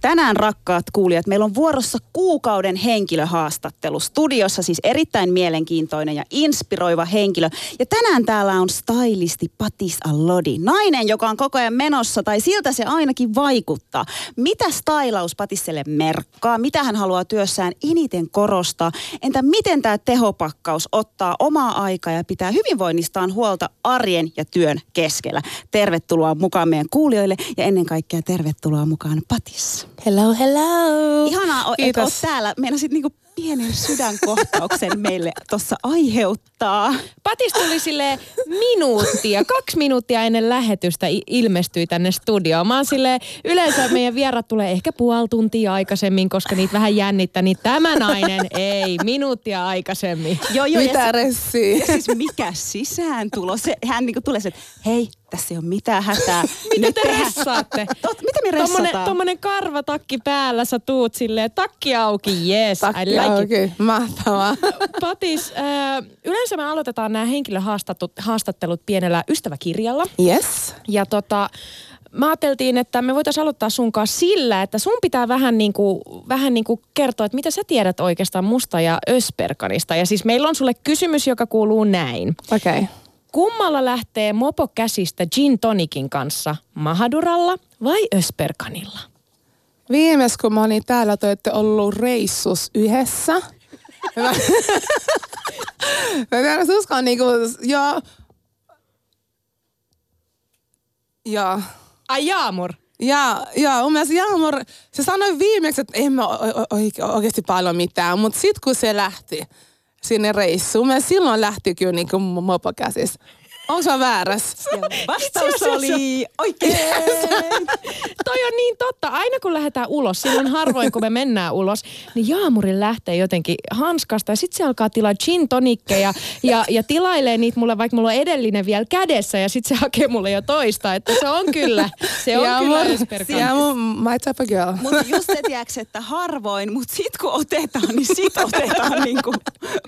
Tänään rakkaat kuulijat, meillä on vuorossa kuukauden henkilöhaastattelu. Studiossa siis erittäin mielenkiintoinen ja inspiroiva henkilö. Ja tänään täällä on stylisti Patis Allodi. Nainen, joka on koko ajan menossa, tai siltä se ainakin vaikuttaa. Mitä stylaus Patisselle merkkaa? Mitä hän haluaa työssään eniten korostaa? Entä miten tämä tehopakkaus ottaa omaa aikaa ja pitää hyvinvoinnistaan huolta arjen ja työn keskellä? Tervetuloa mukaan meidän kuulijoille ja ennen kaikkea tervetuloa mukaan Patis. Hello, hello. Ihanaa, että oot täällä. Meinasit niinku pienen sydänkohtauksen meille tuossa aiheuttaa. Patis tuli sille minuuttia, kaksi minuuttia ennen lähetystä ilmestyi tänne studioon. Mä oon silleen, yleensä meidän vierat tulee ehkä puoli tuntia aikaisemmin, koska niitä vähän jännittää, niin tämä nainen ei, minuuttia aikaisemmin. Joo, joo, Mitä ja siis mikä sisääntulo? Se, hän niinku tulee se, että hei, tässä ei ole mitään hätää. Mitä Nyt te ressaatte? Tot, mitä me ressataan? tommonen karvatakki päällä, sä tuut silleen, takki auki, yes, I Takki like it. auki. Mahtavaa. Patis, äh, yleensä me aloitetaan nämä henkilöhaastattelut pienellä ystäväkirjalla. Yes. Ja tota, mä ajateltiin, että me voitaisiin aloittaa sun kanssa sillä, että sun pitää vähän niin kuin, vähän niin kuin kertoa, että mitä sä tiedät oikeastaan musta ja Ösperkanista. Ja siis meillä on sulle kysymys, joka kuuluu näin. Okei. Okay. Kummalla lähtee mopo käsistä gin tonikin kanssa, Mahaduralla vai Ösperkanilla? Viimeis kun mä olin täällä, te olette ollut reissus yhdessä. Mä, mä en edes usko niinku, joo. Joo. Ai Jaamur. Ja, ja mun mielestä Jalmar, se sanoi viimeksi, että en mä oikeasti paljon mitään, mutta sitten kun se lähti sinne reissuun, mä silloin lähti kyllä niinku mopo käsis. Onko mä väärässä? Vastaus oli oikein. Toi on niin totta. Aina kun lähdetään ulos, silloin harvoin kun me mennään ulos, niin Jaamurin lähtee jotenkin hanskasta ja sitten se alkaa tilaa gin tonikkeja ja, ja tilailee niitä mulle, vaikka mulla on edellinen vielä kädessä ja sitten se hakee mulle jo toista. Että se on kyllä, se on Ja kyllä mun- Ösperkan. Ja mun my type of girl. Mutta just se että harvoin, mutta sit kun otetaan, niin sit otetaan niinku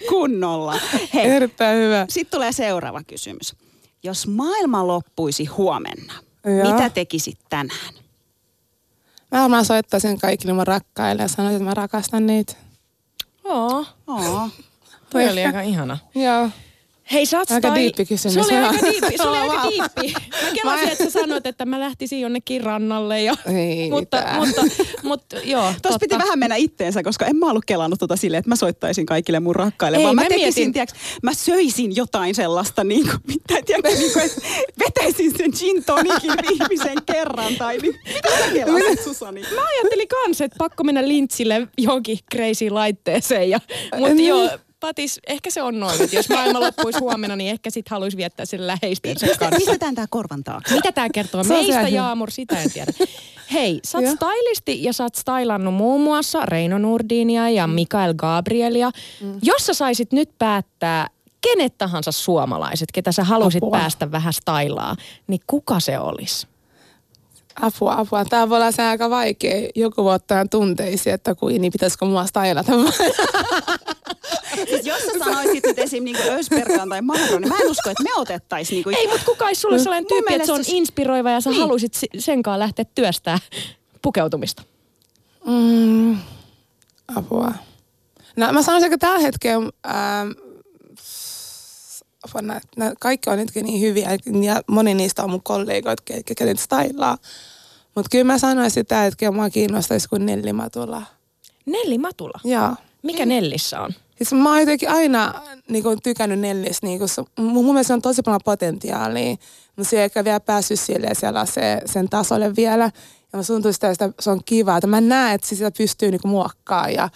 kunnolla. Hei, Erittäin hyvä. Sitten tulee seuraava kysymys. Jos maailma loppuisi huomenna, Joo. mitä tekisit tänään? Mä varmaan soittaisin kaikille mun rakkaille ja sanoisin, että mä rakastan niitä. Oo, Oo. toi oli aika ihana. Joo. Hei, sä oot Aika diippi kysymys, Se oli aika diippi, se oli aika diippi. Mä kelasin, Mä- että sä sanoit, että mä lähtisin jonnekin rannalle. Ja, Ei mutta, mitään. mutta, mutta, joo, Tuossa piti vähän mennä itteensä, koska en mä ollut kelannut tota silleen, että mä soittaisin kaikille mun rakkaille, Ei, vaan mä, mä tekisin, mietin- tiiäks, mä söisin jotain sellaista, niin kuin, mitä, tiiäks, niin kuin, että vetäisin sen gin tonikin viimeisen kerran, tai niin, mitä sä kelasit, Susani? Mä ajattelin kans, että pakko mennä lintsille johonkin crazy laitteeseen. Ja, mutta Niin. joo, Patis, ehkä se on noin, että jos maailma loppuisi huomenna, niin ehkä sit haluaisi viettää sen läheistensä kanssa. Pistetään tää korvan taakse. Mitä tämä kertoo meistä, Jaamur, sitä en tiedä. Hei, sä oot Joo. stylisti ja sä oot stylannut muun muassa Reino Nordinia ja Mikael Gabrielia. Mm. Jos sä saisit nyt päättää kenet tahansa suomalaiset, ketä sä halusit Apua. päästä vähän stylaa, niin kuka se olisi? Apua, apua. Tää voi olla se aika vaikea. Joku voi ottaa tunteisiin, että kuin niin pitäisikö mua stylata. Siis jos sä sanoisit nyt esim. Niin Ösperkan tai Mahro, niin mä en usko, että me otettaisiin niin kuin, Ei, mutta kuka olisi sulle sellainen tyyppi, että se on inspiroiva ja sä Niin. halusit si- sen kanssa lähteä työstää pukeutumista? Mm, apua. No mä sanoisin, että tällä hetkellä ähm, nää, nää kaikki on nytkin niin hyviä ja moni niistä on mun kollegoita, ke- ketkä nyt stylaa. Mutta kyllä mä sanoisin sitä, että kyllä mua kiinnostaisi kuin Nelli Matula. Nelli Matula. Joo. Mikä Nellissä on? Siis mä oon jotenkin aina niin kuin, tykännyt Nellistä. Niin kuin, se- mun, mun mielestä se on tosi paljon potentiaalia, mutta se ei ehkä vielä päässyt sille siellä se, sen tasolle vielä. Ja mä tuntuu sitä, että se on kiva, että mä näen, että sitä pystyy niin muokkaamaan ja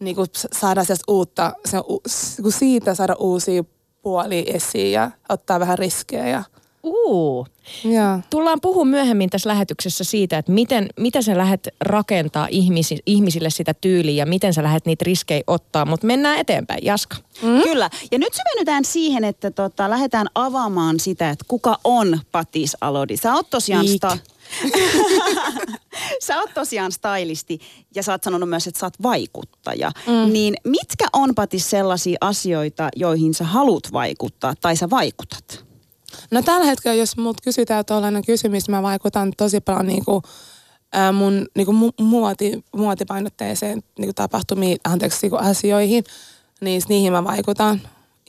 niin kuin, saada sieltä uutta, se, niin kuin siitä saada uusia puolia esiin ja ottaa vähän riskejä. Ja, Uu. Joo. Tullaan puhumaan myöhemmin tässä lähetyksessä siitä, että miten, miten sä lähdet rakentaa ihmisi, ihmisille sitä tyyliä ja miten sä lähdet niitä riskejä ottaa. Mutta mennään eteenpäin. Jaska. Mm. Kyllä. Ja nyt syvennytään siihen, että tota, lähdetään avaamaan sitä, että kuka on Patis Alodi. Sä oot tosiaan sta- sä oot tosiaan stylisti ja sä oot sanonut myös, että sä oot vaikuttaja. Mm. Niin mitkä on Patis sellaisia asioita, joihin sä haluat vaikuttaa tai sä vaikutat? No tällä hetkellä, jos mut kysytään tuollainen kysymys, mä vaikutan tosi paljon niinku, ää, mun niinku, mu- muoti, muotipainotteeseen niinku, tapahtumiin, anteeksi, niinku, asioihin, niin niihin mä vaikutan.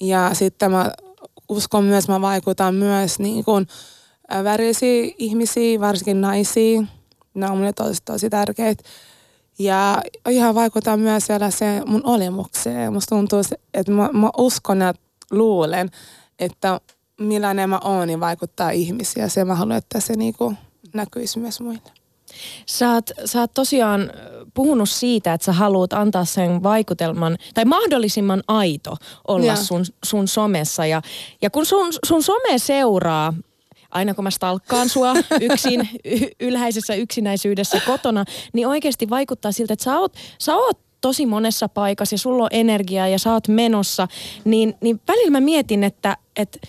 Ja sitten mä uskon myös, mä vaikutan myös niinku, ää, värisiä ihmisiä, varsinkin naisia. Ne on mulle tosi, tosi tärkeitä. Ja ihan vaikutan myös sellaiseen mun olemukseen. Musta tuntuu, se- että mä, mä uskon ja luulen, että millainen mä oon, niin vaikuttaa ihmisiä. Se mä haluan, että se niinku näkyisi myös muille. Sä oot, sä oot tosiaan puhunut siitä, että sä haluat antaa sen vaikutelman, tai mahdollisimman aito olla sun, sun somessa. Ja, ja kun sun, sun some seuraa, aina kun mä stalkkaan sua yksin, ylhäisessä yksinäisyydessä kotona, niin oikeasti vaikuttaa siltä, että sä oot, sä oot tosi monessa paikassa ja sulla on energiaa ja sä oot menossa, niin, niin välillä mä mietin, että et,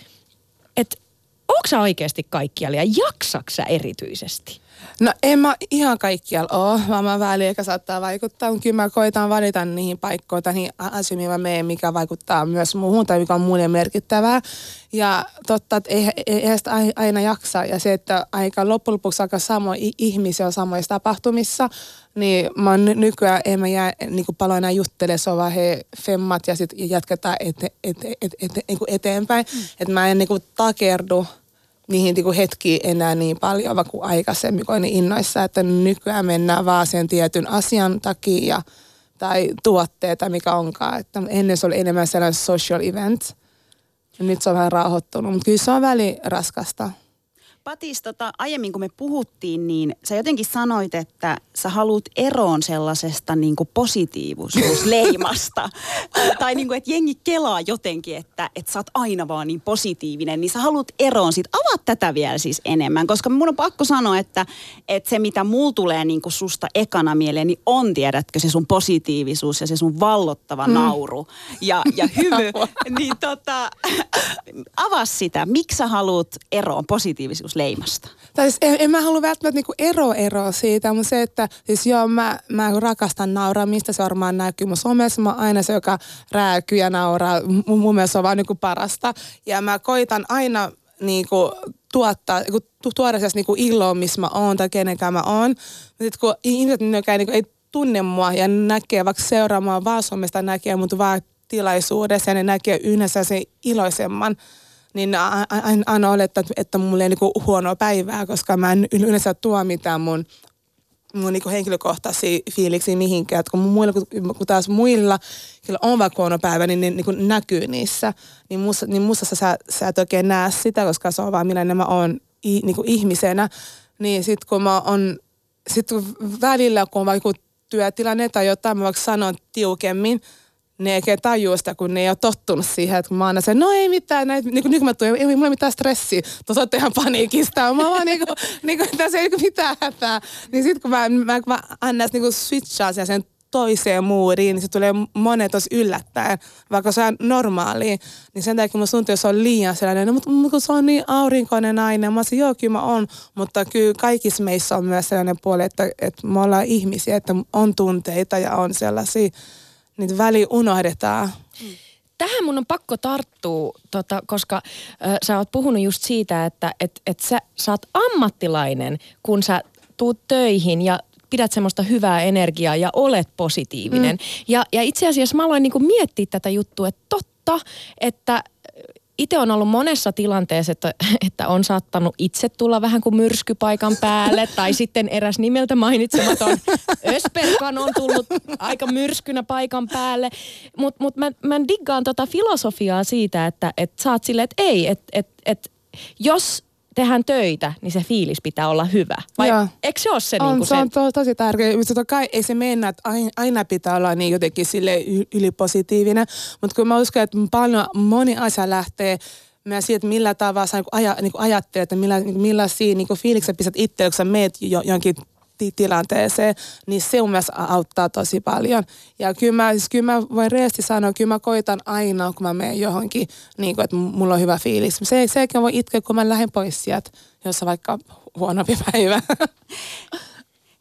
et, onko sä oikeasti kaikkialla ja jaksaks sä erityisesti? No en mä ihan kaikkialla oo, vaan mä väliin eikä saattaa vaikuttaa, mutta kyllä mä koitan valita niihin paikkoihin tai niihin asioihin, mä menen, mikä vaikuttaa myös muuhun tai mikä on mulle merkittävää. Ja totta, että ei, ei, ei sitä ai- aina jaksa ja se, että aika loppujen lopuksi aika samoja ihmisiä on samoissa tapahtumissa, niin mä ny- nykyään en mä jää niin kuin paljon enää juttele, se on vaan he femmat ja sitten jatketaan ete, ete, ete, ete, niin kuin eteenpäin. Mm. Että mä en niin kuin takerdu niihin niinku hetkiin enää niin paljon vaan kuin aikaisemmin, kun niin innoissa, että nykyään mennään vaan sen tietyn asian takia ja, tai tuotteita, mikä onkaan. Että ennen se oli enemmän sellainen social event. Ja nyt se on vähän rauhoittunut, mutta kyllä se on väli raskasta. Patis, tota, aiemmin kun me puhuttiin, niin sä jotenkin sanoit, että sä haluat eroon sellaisesta niin kuin positiivisuusleimasta. tai niin kuin, että jengi kelaa jotenkin, että, että sä oot aina vaan niin positiivinen, niin sä haluat eroon siitä. Avaa tätä vielä siis enemmän, koska mun on pakko sanoa, että, että se mitä mulla tulee niin kuin susta ekana mieleen, niin on tiedätkö se sun positiivisuus ja se sun vallottava mm. nauru ja, ja hymy. niin tota, avaa sitä, miksi sä haluat eroon positiivisuusleimasta? Tai siis en, en mä halua välttämättä niinku ero eroa siitä, mutta se, että siis joo, mä, mä rakastan nauramista, se varmaan näkyy mun somessa. Mä aina se, joka rääkyy ja nauraa. Mun, mun mielestä se on vaan niinku parasta. Ja mä koitan aina niinku tuottaa, niinku, tu- tuoda sellaista niinku iloa, missä mä oon tai kenenkään mä oon. Sitten kun ihmiset nykyään niinku ei tunne mua ja näkee vaikka seuraamaan vaan somesta, näkee mut vaan tilaisuudessa ja ne näkee yhdessä sen iloisemman, niin aina, olettaa, että, mulla ei niinku huonoa päivää, koska mä en yleensä tuo mitään mun, mun niinku henkilökohtaisia fiiliksiä mihinkään. Et kun, muilla, kun, taas muilla, kyllä on vaikka huono päivä, niin ne niinku näkyy niissä. Niin musta, niin musta sä, sä et oikein näe sitä, koska se on vaan millainen mä oon i, niinku ihmisenä. Niin sit kun mä on, sit kun välillä kun on vaikka työtilanne tai jotain, mä vaikka sanon tiukemmin, ne ei tajua sitä, kun ne ei ole tottunut siihen, että kun mä aina sen, no ei mitään, näin, niin kuin, niin kuin mä tuin, ei, ei mulla mitään stressiä, tuossa olette ihan paniikista, mä vaan niin kuin, niin kuin tässä ei niin mitään hätää. Niin sitten kun mä, mä, mä annan niin kuin switchaa sen, toiseen muuriin, niin se tulee monet tosi yllättäen, vaikka se on normaali. Niin sen takia musta tuntuu, se on liian sellainen, no, mutta, kun se on niin aurinkoinen nainen, mä sanoin, joo, kyllä mä oon, mutta kyllä kaikissa meissä on myös sellainen puoli, että, että me ollaan ihmisiä, että on tunteita ja on sellaisia, niitä väliin unohdetaan. Tähän mun on pakko tarttua, tota, koska äh, sä oot puhunut just siitä, että et, et sä, sä oot ammattilainen, kun sä tuut töihin ja pidät semmoista hyvää energiaa ja olet positiivinen. Mm. Ja, ja itse asiassa mä aloin niinku miettiä tätä juttua, että totta, että itse on ollut monessa tilanteessa, että, että on saattanut itse tulla vähän kuin myrskypaikan päälle, tai sitten eräs nimeltä mainitsematon Ösperkan on tullut aika myrskynä paikan päälle. Mutta mut mä, mä diggaan tota filosofiaa siitä, että et sä oot silleen, että ei, että et, et, jos tehdään töitä, niin se fiilis pitää olla hyvä. Vai Joo. eikö se ole se, on, niinku se se on to, tosi tärkeä. Mutta totta kai ei se mennä, että aina, pitää olla niin jotenkin sille ylipositiivinen. Mutta kun mä uskon, että paljon, moni asia lähtee myös siitä, että millä tavalla sä niin aja, niin ajattelet, että millä, niin millaisia niin fiiliksen pistät itse, kun sä meet jo, jonkin tilanteeseen, niin se mun mielestä auttaa tosi paljon. Ja kyllä mä, siis kyllä mä voin reesti sanoa, kyllä mä koitan aina, kun mä menen johonkin, niin kuin, että mulla on hyvä fiilis. Se, se eikä voi itkeä, kun mä lähden pois sieltä, jos on vaikka huonompi päivä.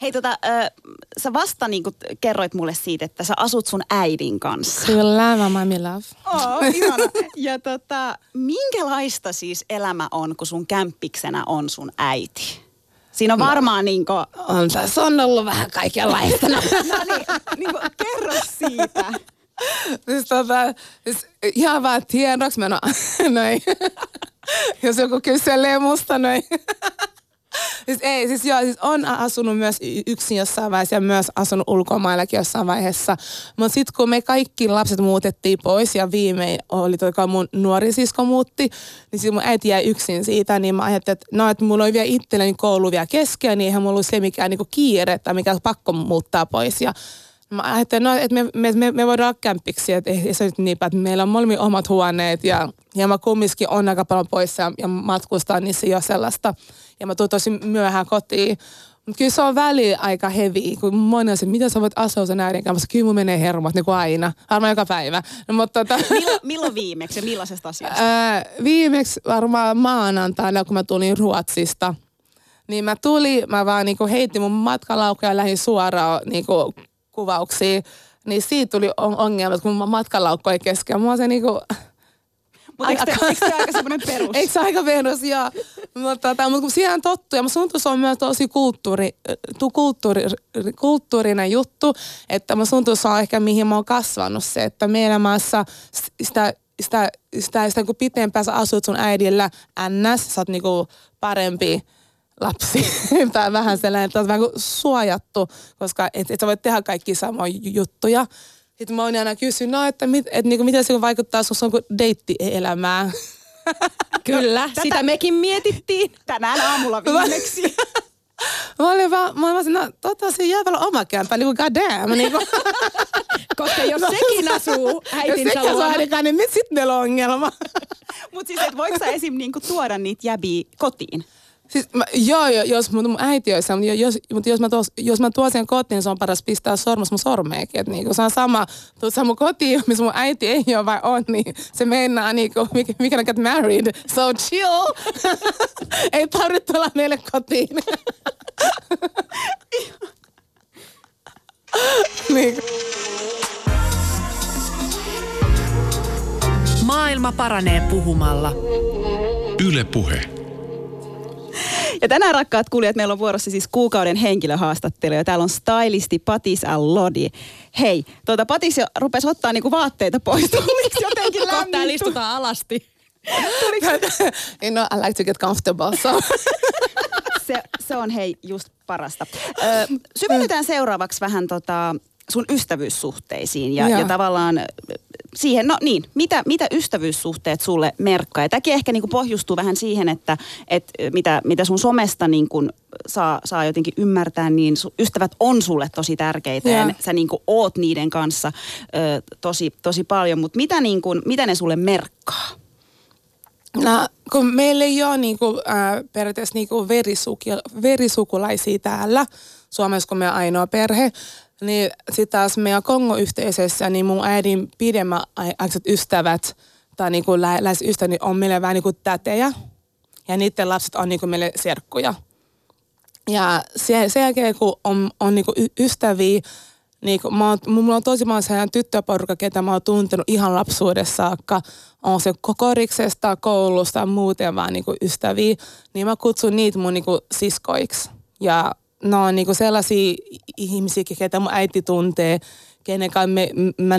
Hei tota, äh, sä vasta niin kerroit mulle siitä, että sä asut sun äidin kanssa. Kyllä, mama, my love. Oh, ihana. Ja tota, minkälaista siis elämä on, kun sun kämppiksenä on sun äiti? Siinä on no, varmaan no, niinku... On tässä on ollut vähän kaikenlaista. no niin, niinku, kerro siitä. siis tota, siis ihan vaan tiedoksi, mä noin. Jos joku kyselee musta noin siis ei, siis joo, siis on asunut myös yksin jossain vaiheessa ja myös asunut ulkomaillakin jossain vaiheessa. Mutta sitten kun me kaikki lapset muutettiin pois ja viimein oli toi mun nuori sisko muutti, niin sitten mun äiti jäi yksin siitä, niin mä ajattelin, että no, että mulla oli vielä itselleni koulu vielä kesken, niin eihän mulla ollut se mikään niinku kiire tai mikä pakko muuttaa pois. Ja mä ajattelin, no, että me, me, me, me voidaan olla kämpiksi, että ei se nyt niinpä, että meillä on molemmin omat huoneet ja, ja mä kumminkin on aika paljon poissa ja, ja matkustaa niissä jo sellaista. Ja mä tuun tosi myöhään kotiin. Mutta kyllä se on väli aika hevi, kun moni on se, mitä sä voit asua sen äidin kanssa. Kyllä mun menee hermot niin kuin aina, varmaan joka päivä. No, mutta tota... milloin, milloin viimeksi ja millaisesta asiasta? Ää, viimeksi varmaan maanantaina, kun mä tulin Ruotsista. Niin mä tulin, mä vaan niinku heitin mun matkalaukkuja ja lähdin suoraan niinku kuvauksia, niin siitä tuli ongelma, kun matkalaukko ei kesken. Mua se niinku... Mutta eikö, eikö se aika semmoinen perus? Eikö se aika perus, joo. mutta, tota, mutta kun siihen tottuu, ja sun se on myös tosi kulttuuri, tu, kulttuuri, kulttuurinen juttu, että mun sun se on ehkä mihin mä oon kasvanut se, että meidän maassa sitä sitä, sitä, sitä kun pitempään sä asut sun äidillä ns, sä oot niinku parempi lapsi. tai vähän sellainen, että on vähän kuin suojattu, koska et, et sä voit tehdä kaikki samoja juttuja. Sitten mä oon aina kysynyt, no, että mit, et, niinku, miten se vaikuttaa sun deittielämään. Kyllä, Tätä, sitä mekin mietittiin. Tänään aamulla viimeksi. Mä olin vaan, mä olin no tota se jää vielä oma kämpä, niin kuin god damn. Niin kuin. Koska jos sekin asuu äitinsä luona. Jos sekin asuu niin sitten meillä on ongelma. Mutta siis, et voiko sä esim. Niinku tuoda niitä jäbiä kotiin? Siis mä, joo, joo, jos mun, mun äiti olisi, mutta jos, mutta jos mä, tuos, jos mä tuon sen kotiin, niin se on paras pistää sormus mun sormeekin. Että niinku, se on sama, tuossa mun kotiin, missä mun äiti ei ole vai on, niin se meinaa niinku, mikä, mikä get married. So chill. ei tarvitse tulla meille kotiin. niin. Maailma paranee puhumalla. Yle Puhe. Ja tänään rakkaat kuulijat, meillä on vuorossa siis kuukauden henkilöhaastattelu ja täällä on stylisti Patis Lodi. Hei, tuota Patis jo rupesi ottaa niinku vaatteita pois. Tuliko jotenkin lämmin? Kohta istutaan alasti. you know, I like to get comfortable, so. se, se on hei just parasta. Ö, syvennytään seuraavaksi vähän tota, sun ystävyyssuhteisiin ja, ja tavallaan siihen, no niin, mitä, mitä ystävyyssuhteet sulle merkkaa? Ja tämäkin ehkä niin kuin pohjustuu vähän siihen, että, että mitä, mitä sun somesta niin kuin saa, saa jotenkin ymmärtää, niin su, ystävät on sulle tosi tärkeitä ja, ja sä niin kuin oot niiden kanssa ö, tosi, tosi paljon. Mutta mitä, niin kuin, mitä ne sulle merkkaa? No, kun meillä ei ole niin kuin, äh, periaatteessa niin kuin verisuki- verisukulaisia täällä Suomessa, kun me ainoa perhe, niin sitten taas meidän Kongo-yhteisössä, niin mun äidin pidemmäaikaiset ystävät tai niin kuin lä- lähes ystävät niin on meille vähän niin kuin tätejä. Ja niiden lapset on niin kuin meille serkkuja. Ja sen, sen jälkeen, kun on, on niin kuin ystäviä, niin kuin mä oon, mulla on tosi paljon sellainen tyttöporukka, ketä mä oon tuntenut ihan lapsuudessa saakka. On se koriksesta, koulusta, muuten vaan niin kuin ystäviä. Niin mä kutsun niitä mun niin kuin siskoiksi. Ja ne on niinku sellaisia ihmisiä, ketä mun äiti tuntee, kenen, me, mä,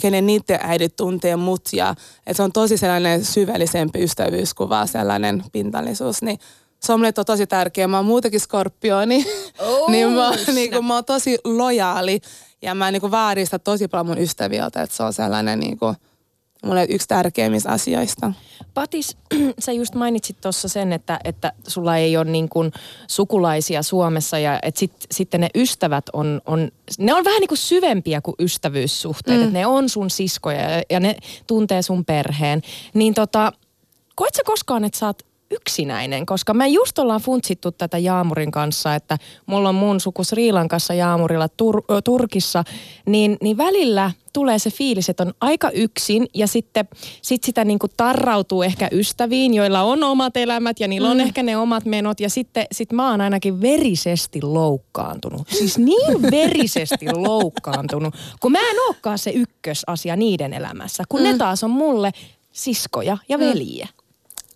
kenen niiden äidit tuntee mut. Ja, et se on tosi sellainen syvällisempi ystävyyskuva, sellainen pintallisuus. Niin se on mulle tosi tärkeä. Mä oon muutenkin skorpioni, oh, niin mä, niinku, mä oon tosi lojaali ja mä niinku vaadin sitä tosi paljon mun ystäviltä, että se on sellainen niinku, mulle yksi tärkeimmistä asioista. Patis, sä just mainitsit tuossa sen, että, että sulla ei ole niin kuin sukulaisia Suomessa ja että sit, sitten ne ystävät on, on, ne on vähän niin kuin syvempiä kuin ystävyyssuhteet. Mm. Että ne on sun siskoja ja, ja ne tuntee sun perheen. Niin tota, koet sä koskaan, että sä oot yksinäinen, koska me just ollaan funtsittu tätä Jaamurin kanssa, että mulla on mun suku Sri Lankassa Jaamurilla Tur- Turkissa, niin, niin välillä tulee se fiilis, että on aika yksin ja sitten sit sitä niinku tarrautuu ehkä ystäviin, joilla on omat elämät ja niillä mm. on ehkä ne omat menot ja sitten sit mä oon ainakin verisesti loukkaantunut. Siis niin verisesti loukkaantunut, kun mä en olekaan se ykkösasia niiden elämässä, kun mm. ne taas on mulle siskoja ja veljiä. Mm.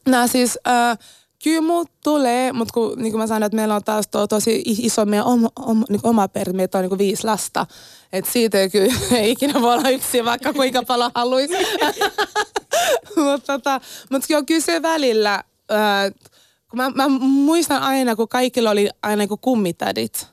No siis, äh, kyllä mut tulee, mutta kun niin kuin mä sanoin, että meillä on taas to, tosi iso meidän oma, oma, niin oma perhe, meitä on niin viisi lasta. että siitä ei kyllä ei ikinä voi olla yksi, vaikka kuinka paljon haluaisi. mutta tota, mut kyllä se välillä, äh, kun mä, mä, muistan aina, kun kaikilla oli aina niin kummitädit.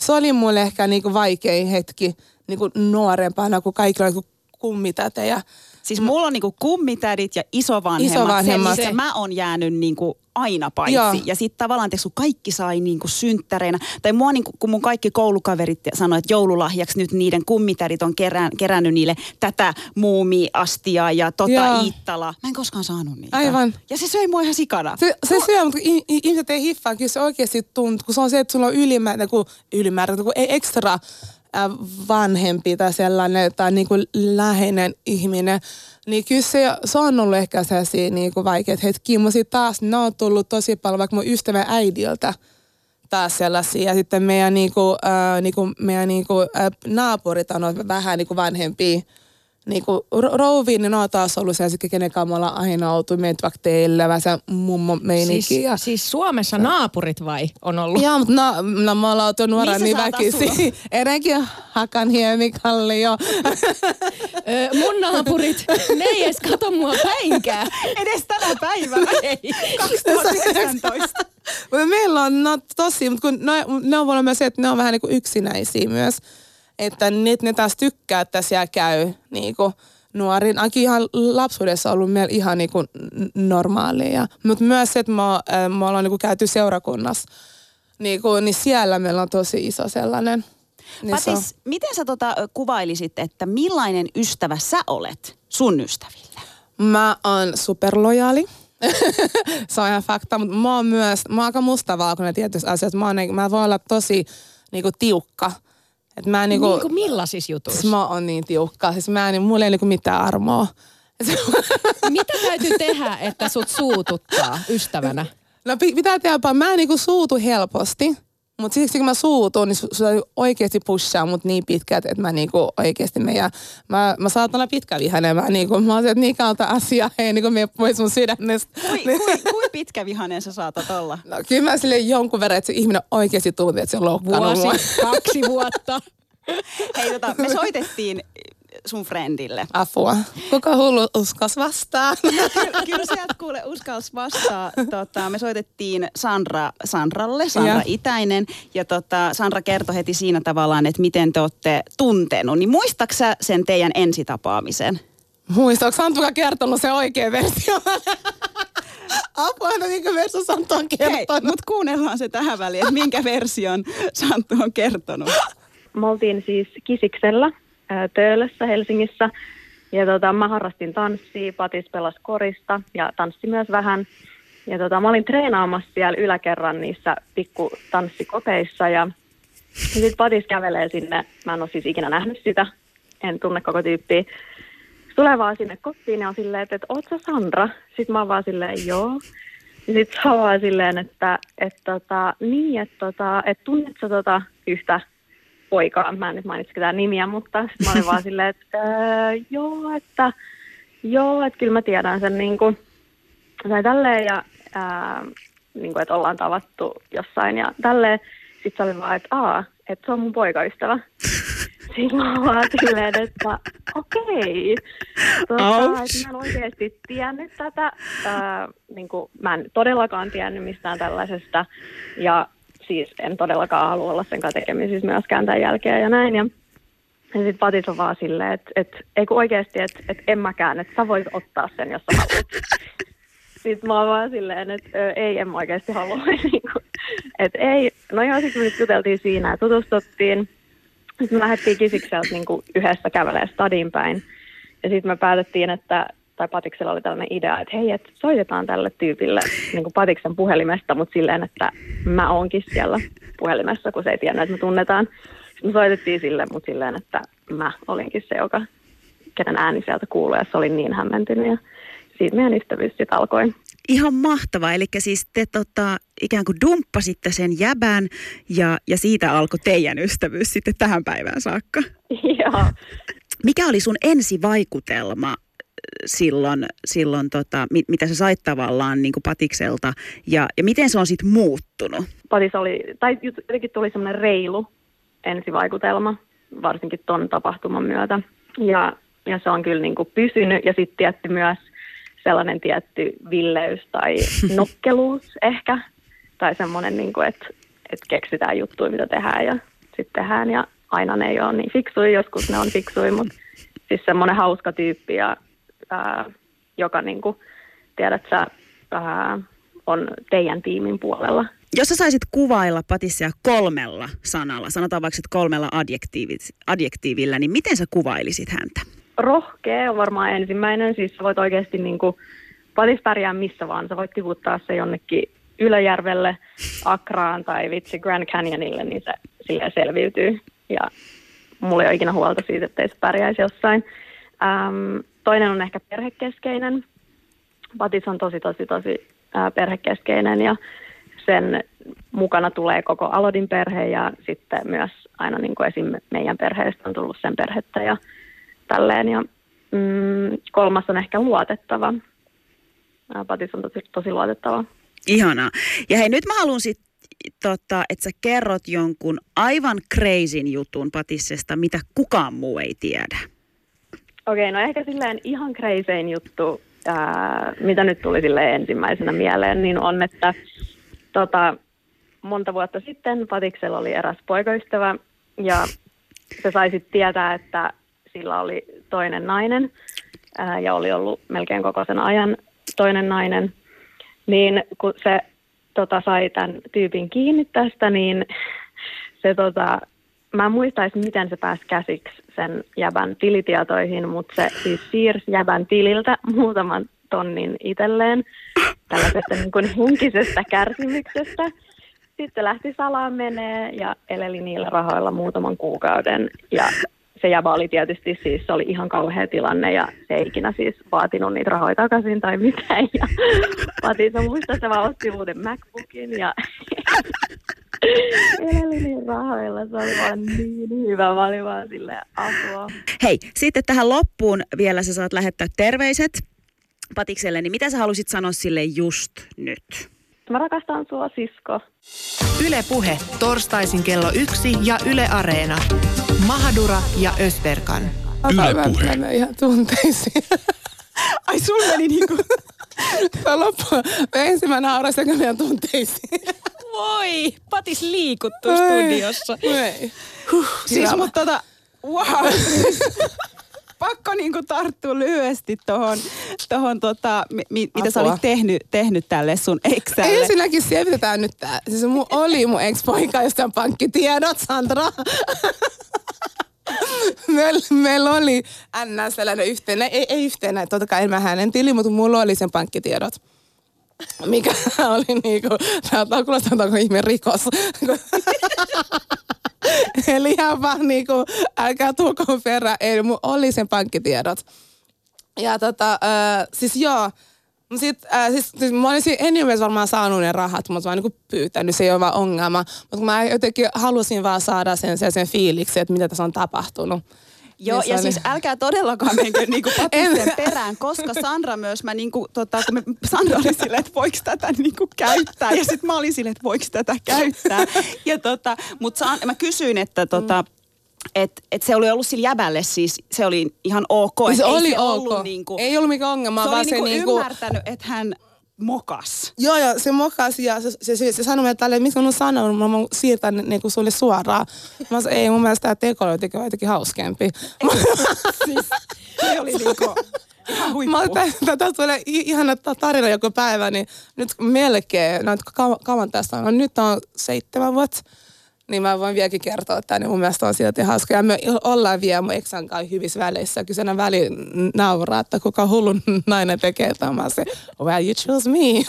Se oli mulle ehkä niin vaikein hetki niin nuorempana, kun kaikilla oli kummitätejä. Siis mulla on niinku kummitädit ja isovanhemmat, isovanhemmat. se, mä oon jäänyt niinku aina paitsi. Joo. Ja sitten tavallaan kun kaikki sai niinku synttäreinä, tai mua niinku, kun mun kaikki koulukaverit sanoi, että joululahjaksi nyt niiden kummitärit on kerän, kerännyt niille tätä muumiastia ja tota Joo. Iittala. Mä en koskaan saanut niitä. Aivan. Ja se söi mua ihan sikana. Se, se syö, mutta ihmiset ei hiffaa, kyllä se oikeasti tuntuu, kun se on se, että sulla on ylimäärä, kun ylimäärä, kun ekstra vanhempi tai sellainen tai niin kuin läheinen ihminen, niin kyllä se, se on ollut ehkä sellaisia niin kuin vaikeat hetkiä. Mutta sitten taas ne on tullut tosi paljon vaikka mun ystävän äidiltä taas sellaisia. Ja sitten meidän, niin kuin, äh, niin kuin, meidän niin kuin, äh, naapurit on vähän niin kuin vanhempia niinku, rouviin, niin ne on taas ollut sellaisia, kenen kanssa me ollaan aina oltu, meitä vaikka teille, vähän se mummo meininki. Siis, ja... siis Suomessa naapurit vai on ollut? Joo, mutta no, no me ollaan oltu nuoraan niin väkisi. Edenkin Hakan Hiemikallio. mun naapurit, ne ei edes kato mua päinkään. Edes tänä päivänä. Ei. 2019. mutta meillä on no, tosi, mutta kun ne, ne on voinut myös se, että ne on vähän niin kuin yksinäisiä myös että ne, ne taas tykkää, että siellä käy niin kuin nuorin. Ainakin ihan lapsuudessa ollut meillä ihan niin kuin normaalia. Mutta myös se, että me, me ollaan niin kuin käyty seurakunnassa, niin, kuin, niin siellä meillä on tosi iso sellainen. Niin Patis, so. miten sä tota kuvailisit, että millainen ystävä sä olet sun ystäville? Mä oon superlojaali. se on ihan fakta, mutta mä oon myös, mä oon aika mustavalkoinen tietyissä asioissa. Mä, oon, mä voin olla tosi niinku, tiukka et mä niinku, niin kuin millaisissa jutuissa? Siis mä oon niin tiukka. Siis mä en, mulla ei niinku mitään armoa. Mitä täytyy tehdä, että sut suututtaa ystävänä? No pitää tehdä, mä en niinku suutu helposti. Mutta siksi kun mä suutun, niin se oikeasti pushaa mut niin pitkät, että mä niinku oikeasti meidän, mä, mä saatan olla pitkävihainen. Mä, niinku, mä oon että niin kautta asia ei niinku mene pois mun sydämestä. Kui, kui, kui pitkävihainen sä saatat olla? No kyllä mä sille jonkun verran, että se ihminen oikeasti tuntuu, että se on loukkaannut Vuosi, mua. kaksi vuotta. Hei tota, me soitettiin sun friendille. Apua. Kuka hullu uskas vastaa? kyllä, kyllä sieltä kuule uskalsi vastaa. Tota, me soitettiin Sandra, Sandralle, Sandra ja. Itäinen. Ja tota, Sandra kertoi heti siinä tavallaan, että miten te olette tuntenut. Niin muistaksä sen teidän ensitapaamisen? Muistaaks Sandra kertonut se oikea versio? Apua, no minkä versio Santtu on kertonut. Hei, mutta kuunnellaan se tähän väliin, että minkä version Santtu on kertonut. Me oltiin siis Kisiksellä Töölössä Helsingissä. Ja tota, mä harrastin tanssia, Patis pelasi korista ja tanssi myös vähän. Ja tota, mä olin treenaamassa siellä yläkerran niissä pikku tanssikoteissa ja, ja sitten Patis kävelee sinne, mä en ole siis ikinä nähnyt sitä, en tunne koko tyyppiä. Tulee vaan sinne kotiin ja on silleen, että, että oot sä Sandra? Sitten mä oon vaan silleen, joo. Ja sitten se on vaan silleen, että, että, tota, niin, että, tota, että tunnet sä tota yhtä poikaa, mä en nyt mainitsi ketään nimiä, mutta sitten mä olin vaan silleen, että öö, joo, että joo, että kyllä mä tiedän sen niin kuin, tai tälleen ja ää, niin kuin, että ollaan tavattu jossain ja tälleen. Sitten se oli vaan, että aa, että se on mun poikaystävä. Sitten mä vaan silleen, että okei. Tota, että mä en oikeasti tiennyt tätä. Ää, niin kuin, mä en todellakaan tiennyt mistään tällaisesta. Ja siis en todellakaan halua olla sen kanssa tekemisissä myöskään tämän jälkeen ja näin. Ja, ja sitten Patis on vaan silleen, että et, ei kun oikeasti, että et en mäkään, että sä voit ottaa sen, jos sä haluat. sitten mä oon vaan silleen, että ö, ei, en mä oikeasti halua. Niinku, että ei. No joo, sitten me nyt juteltiin siinä ja tutustuttiin. Sitten me lähdettiin kisikseltä niin yhdessä kävelemään stadin päin. Ja sitten me päätettiin, että tai Patiksella oli tällainen idea, että hei, että soitetaan tälle tyypille niin kuin Patiksen puhelimesta, mutta silleen, että mä oonkin siellä puhelimessa, kun se ei tiennyt, että me tunnetaan. Sitten me soitettiin sille, mutta silleen, että mä olinkin se, joka, kenen ääni sieltä kuului, ja se oli niin hämmentynyt. Ja siitä meidän ystävyys sitten alkoi. Ihan mahtavaa, eli siis te tota, ikään kuin dumppasitte sen jäbän ja, ja siitä alkoi teidän ystävyys sitten tähän päivään saakka. Joo. Mikä oli sun ensivaikutelma silloin, silloin tota, mit, mitä sä sait tavallaan niin kuin Patikselta ja, ja miten se on sitten muuttunut? Patis oli, tai jotenkin tuli semmoinen reilu ensivaikutelma, varsinkin ton tapahtuman myötä. Ja, ja se on kyllä niin kuin pysynyt ja sitten tietty myös sellainen tietty villeys tai nokkeluus ehkä. Tai semmoinen, niin kuin, että, että keksitään juttuja, mitä tehdään ja sitten tehdään. Ja aina ne ei ole niin fiksui, joskus ne on fiksui, mutta siis semmoinen hauska tyyppi, ja, ää, joka niin kuin, tiedät sä, ää, on teidän tiimin puolella. Jos sä saisit kuvailla Patissia kolmella sanalla, sanotaan vaikka kolmella adjektiivillä, niin miten sä kuvailisit häntä? Rohkea on varmaan ensimmäinen, siis sä voit oikeasti niin kuin, Patis pärjää missä vaan, sä voit tiputtaa se jonnekin Ylöjärvelle, Akraan tai vitsi Grand Canyonille, niin se silleen selviytyy. Ja mulla ei ole ikinä huolta siitä, että ei se pärjäisi jossain. Ähm, toinen on ehkä perhekeskeinen. Patis on tosi, tosi, tosi perhekeskeinen ja sen mukana tulee koko Alodin perhe ja sitten myös aina niin kuin esim. meidän perheestä on tullut sen perhettä ja tälleen. Ja mm, kolmas on ehkä luotettava. Patis on tosi, tosi luotettava. Ihanaa. Ja hei, nyt mä haluan sitten tota, että sä kerrot jonkun aivan crazyn jutun Patissesta, mitä kukaan muu ei tiedä. Okei, no ehkä silleen ihan crazyin juttu, ää, mitä nyt tuli silleen ensimmäisenä mieleen, niin on, että tota, monta vuotta sitten Patiksella oli eräs poikaystävä ja se sai sitten tietää, että sillä oli toinen nainen ää, ja oli ollut melkein koko sen ajan toinen nainen. Niin kun se tota, sai tämän tyypin kiinni tästä, niin se tota, mä en muistaisin, miten se pääsi käsiksi sen jäbän tilitietoihin, mutta se siis siirsi jäbän tililtä muutaman tonnin itselleen tällaisesta niin kuin henkisestä kärsimyksestä. Sitten lähti salaan menee ja eleli niillä rahoilla muutaman kuukauden. Ja se jäbä oli tietysti siis, se oli ihan kauhea tilanne ja se ei ikinä siis vaatinut niitä rahoja takaisin tai mitään. Ja Patissa muista se vaan otti uuden MacBookin ja eleli niin rahoilla. Se oli vaan niin hyvä. Mä olin vaan silleen apua. Hei, sitten tähän loppuun vielä sä saat lähettää terveiset Patikselle, niin mitä sä halusit sanoa sille just nyt? Mä rakastan sua, sisko. Yle Puhe, torstaisin kello yksi ja Yle Areena. Mahadura ja Ösberkan. Yle Puhe. Mä menen ihan tunteisiin. Ai sulla meni niinku... Tämä loppu. Mä ensin mä naurasin, kun meidän tunteisiin. Voi, Patis liikuttu studiossa. Ei. Siis Hyvä. mutta tota, wow. Pakko niinku tarttua lyhyesti tohon, tohon tota, mi, mi, mitä sä olit tehnyt, tehnyt tälle sun eksälle. Ensinnäkin selvitetään nyt tää. Siis mun oli mun ex-poika, josta on pankkitiedot, Sandra. Meillä meil oli NS sellainen yhteinen, ei, ei yhteinen, totta kai en mä hänen tili, mutta mulla oli sen pankkitiedot. Mikä oli niinku, tää kuulostaa onko ihme rikos. Eli ihan vaan niinku, älkää tulkoon perään, ei, mulla oli sen pankkitiedot. Ja tota, äh, siis joo, Mut Sit, äh, siis, siis mä olisin anyways varmaan saanut ne rahat, mutta mä oon niinku pyytänyt, se ei ole vaan ongelma. Mutta mä jotenkin halusin vaan saada sen, sen, sen fiiliksen, että mitä tässä on tapahtunut. Joo, Niin se ja oli- siis älkää todellakaan menkö niinku patisten En- perään, koska Sandra myös, mä niinku, tota, kun me, Sandra oli silleen, että voiko tätä niinku käyttää, ja sitten mä olin silleen, että voiko tätä käyttää. Ja tota, mutta mä kysyin, että tota, et, et se oli ollut sillä jäbälle siis, se oli ihan ok. Siis et ei oli se ok. Ollut niinku, Ei ollut mikään ongelma, se vaan oli se niinku niinku... ymmärtänyt, että hän mokas. Joo, joo, se mokasi ja se, se, se, se sanoi meille tälle, miksi mä oon sanonut, mä voin siirtää ne niinku sulle suoraan. Mä sanoin, ei mun mielestä tämä teko oli jotenkin, jotenkin hauskempi. Siis, se oli niinku. Mä tätä tulee ihana ta- tarina joku päivä, niin nyt melkein, no kauan tästä on, no nyt on seitsemän vuotta. Niin mä voin vieläkin kertoa että niin mun mielestä on silti hauska. Ja me ollaan vielä mun eksän kanssa hyvissä väleissä. Kyllä sen väli nauraa, että kuka hullu nainen tekee tämän. Se, well, you choose me.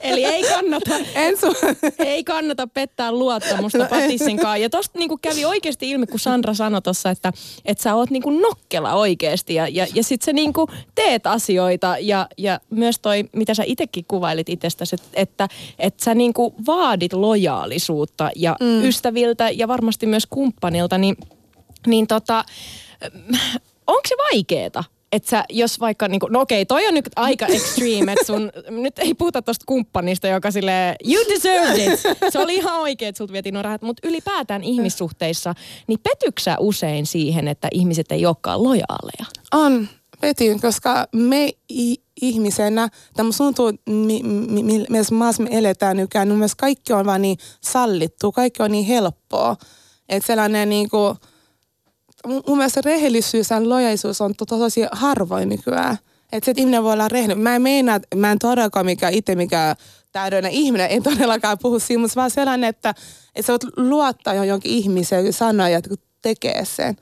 Eli ei kannata, en su- ei kannata pettää luottamusta no, Patissinkaan. Ja tosta niinku kävi oikeasti ilmi, kun Sandra sanoi tuossa, että, että sä oot niinku nokkela oikeasti. Ja, ja, ja sit sä niinku teet asioita. Ja, ja myös toi, mitä sä itsekin kuvailit itsestäsi, että, että, että sä niinku vaadit lojaalisuutta ja mm. ystäviltä ja varmasti myös kumppanilta, niin, niin tota, onko se vaikeeta? Että sä, jos vaikka, niinku, no okei, toi on nyt aika extreme, että sun, nyt ei puhuta tosta kumppanista, joka sille you deserved it. Se oli ihan oikein, että sulta vietiin nuo rahat, mutta ylipäätään ihmissuhteissa, niin petyksä usein siihen, että ihmiset ei olekaan lojaaleja? On, petyn, koska me ihmisenä, tämä tuntuu, missä maassa me eletään nykyään, niin myös kaikki on vaan niin sallittu, kaikki on niin helppoa. Että sellainen niin kuin, mun mielestä rehellisyys ja lojaisuus on to, tosi harvoin nykyään. Että se, että ihminen voi olla rehellinen. Mä en meinaa, mä en todellakaan mikä itse mikä täydellinen ihminen, en todellakaan puhu siinä, mutta vaan sellainen, että, että sä voit luottaa johonkin ihmiseen ja sanoa, että tekee sen.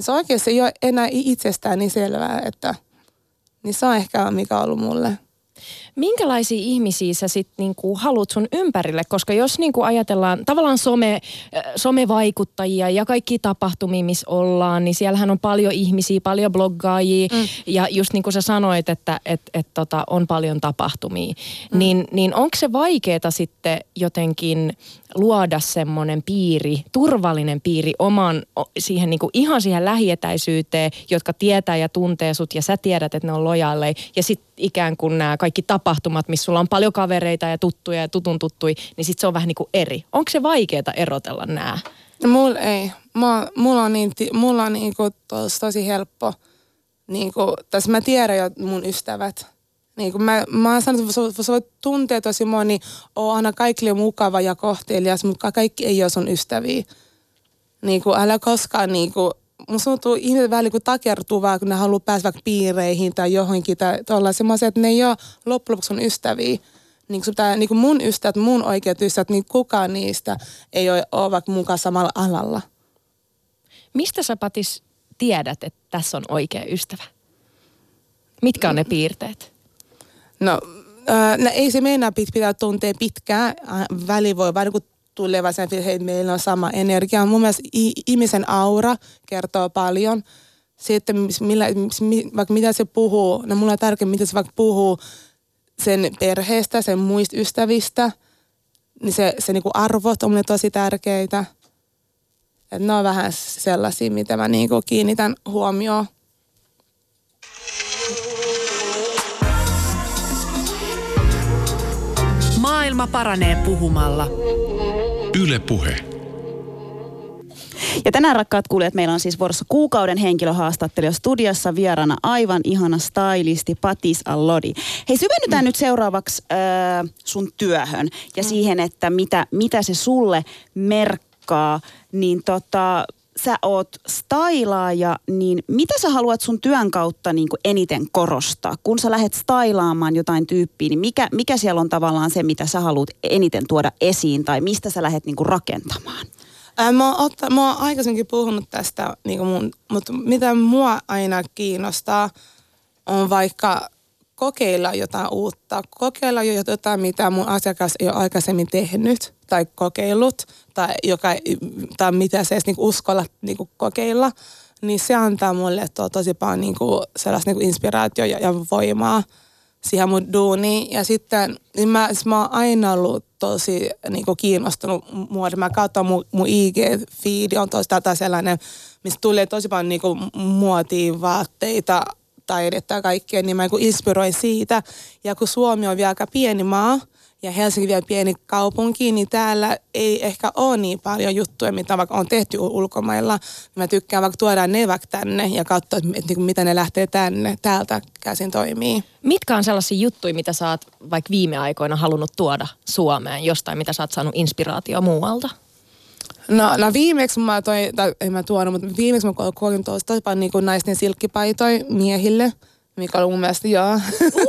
Se oikeasti ei ole enää itsestään niin selvää, että niin se on ehkä mikä on ollut mulle minkälaisia ihmisiä sä sitten niinku haluat sun ympärille? Koska jos niinku ajatellaan tavallaan some, äh, somevaikuttajia ja kaikki tapahtumia, missä ollaan, niin siellähän on paljon ihmisiä, paljon bloggaajia. Mm. Ja just niin kuin sä sanoit, että et, et tota, on paljon tapahtumia. Mm. Niin, niin onko se vaikeaa sitten jotenkin luoda semmoinen piiri, turvallinen piiri oman, siihen niin kuin ihan siihen lähietäisyyteen, jotka tietää ja tuntee sut ja sä tiedät, että ne on lojaaleja. Ja sitten ikään kuin nämä kaikki tapahtumat, missä sulla on paljon kavereita ja tuttuja ja tutun tuttui, niin sitten se on vähän niin kuin eri. Onko se vaikeaa erotella nämä? No, mulla ei. Mulla, mulla on, niin, mulla on niin kuin tos, tosi helppo. Niin kuin, tässä mä tiedän jo mun ystävät. Niin kuin mä, mä oon sanonut, että sä voit tuntea tosi moni, oo aina kaikille mukava ja kohtelias, mutta kaikki ei ole sun ystäviä. Niin kuin, älä koskaan niin kuin, musta tuntuu ihmiset vähän niin takertuu vaan, kun ne haluaa päästä vaikka piireihin tai johonkin tai olla semmoisia, että ne ei ole loppujen lopuksi sun ystäviä. Niin kuin, pitää, niin kuin mun ystävät, mun oikeat ystävät, niin kukaan niistä ei ole, ole vaikka mukaan samalla alalla. Mistä sä Patis tiedät, että tässä on oikea ystävä? Mitkä on ne piirteet? No, äh, no ei se meinaa pitää tuntea pitkään. Väli voi niin tuleva sen, että meillä on sama energia. Mun mielestä ihmisen aura kertoo paljon. Sitten millä, vaikka mitä se puhuu, no mulla on tärkeää, mitä se vaikka puhuu sen perheestä, sen muista ystävistä, niin se, se niinku arvot on mulle tosi tärkeitä. Et ne on vähän sellaisia, mitä mä niinku kiinnitän huomioon. Maailma paranee puhumalla. Yle Puhe. Ja tänään rakkaat kuulijat, meillä on siis vuorossa kuukauden henkilöhaastattelija studiossa vieraana aivan ihana stylisti Patis Allodi. Hei, syvennytään mm. nyt seuraavaksi äh, sun työhön ja mm. siihen, että mitä, mitä se sulle merkkaa. Niin tota, sä oot stylaaja, niin mitä sä haluat sun työn kautta niin kuin eniten korostaa? Kun sä lähdet stylaamaan jotain tyyppiä, niin mikä, mikä siellä on tavallaan se, mitä sä haluat eniten tuoda esiin tai mistä sä lähdet niin kuin rakentamaan? Ää, mä, oon otta, mä oon aikaisemmin puhunut tästä, niin kuin mun, mutta mitä mua aina kiinnostaa, on vaikka kokeilla jotain uutta, kokeilla jotain, mitä mun asiakas ei ole aikaisemmin tehnyt tai kokeillut, tai, joka, tai mitä se edes niinku uskalla niinku kokeilla, niin se antaa mulle to, tosi paljon niinku sellaista niinku inspiraatio ja, ja voimaa siihen mun duuniin. Ja sitten niin mä, siis mä oon aina ollut tosi niinku kiinnostunut muodon. Mä katson mun, mun IG-feedi on tosi tai sellainen, mistä tulee tosi paljon niinku muotia, vaatteita, taidetta ja kaikkea, niin mä inspiroin siitä. Ja kun Suomi on vielä aika pieni maa, ja Helsinki vielä pieni kaupunki, niin täällä ei ehkä ole niin paljon juttuja, mitä vaikka on tehty ulkomailla. Mä tykkään vaikka tuoda ne vaikka tänne ja katsoa, että niin mitä ne lähtee tänne, täältä käsin toimii. Mitkä on sellaisia juttuja, mitä sä oot vaikka viime aikoina halunnut tuoda Suomeen, jostain, mitä sä oot saanut inspiraatio muualta? No, no viimeksi mä toin, tai en mä tuonut, mutta viimeksi mä koin paljon niin naisten silkkipaitoja miehille. mikä oli mun mielestä, joo.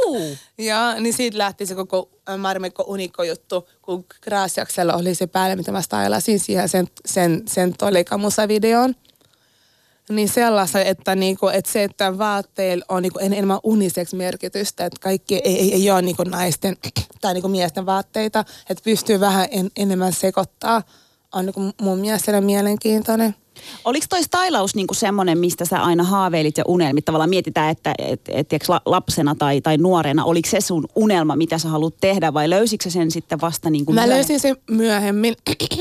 Uh. ja niin siitä lähti se koko Marimekko unikko juttu, kun Graciaksella oli se päälle, mitä mä stylasin siihen sen, sen, sen Tolika-musavideon. Niin sellaista, että, niinku, että se, että vaatteilla on niinku enemmän unisex merkitystä, että kaikki ei, ei, ei ole niinku naisten tai niinku miesten vaatteita, että pystyy vähän en, enemmän sekoittaa, on niinku mun mielestä mielenkiintoinen. Oliko toi stylaus niinku semmoinen, mistä sä aina haaveilit ja unelmit? Tavallaan mietitään, että et, et, et, lapsena tai, tai nuorena, oliko se sun unelma, mitä sä haluat tehdä vai löysitkö sen sitten vasta niin kuin Mä löysin sen myöhemmin.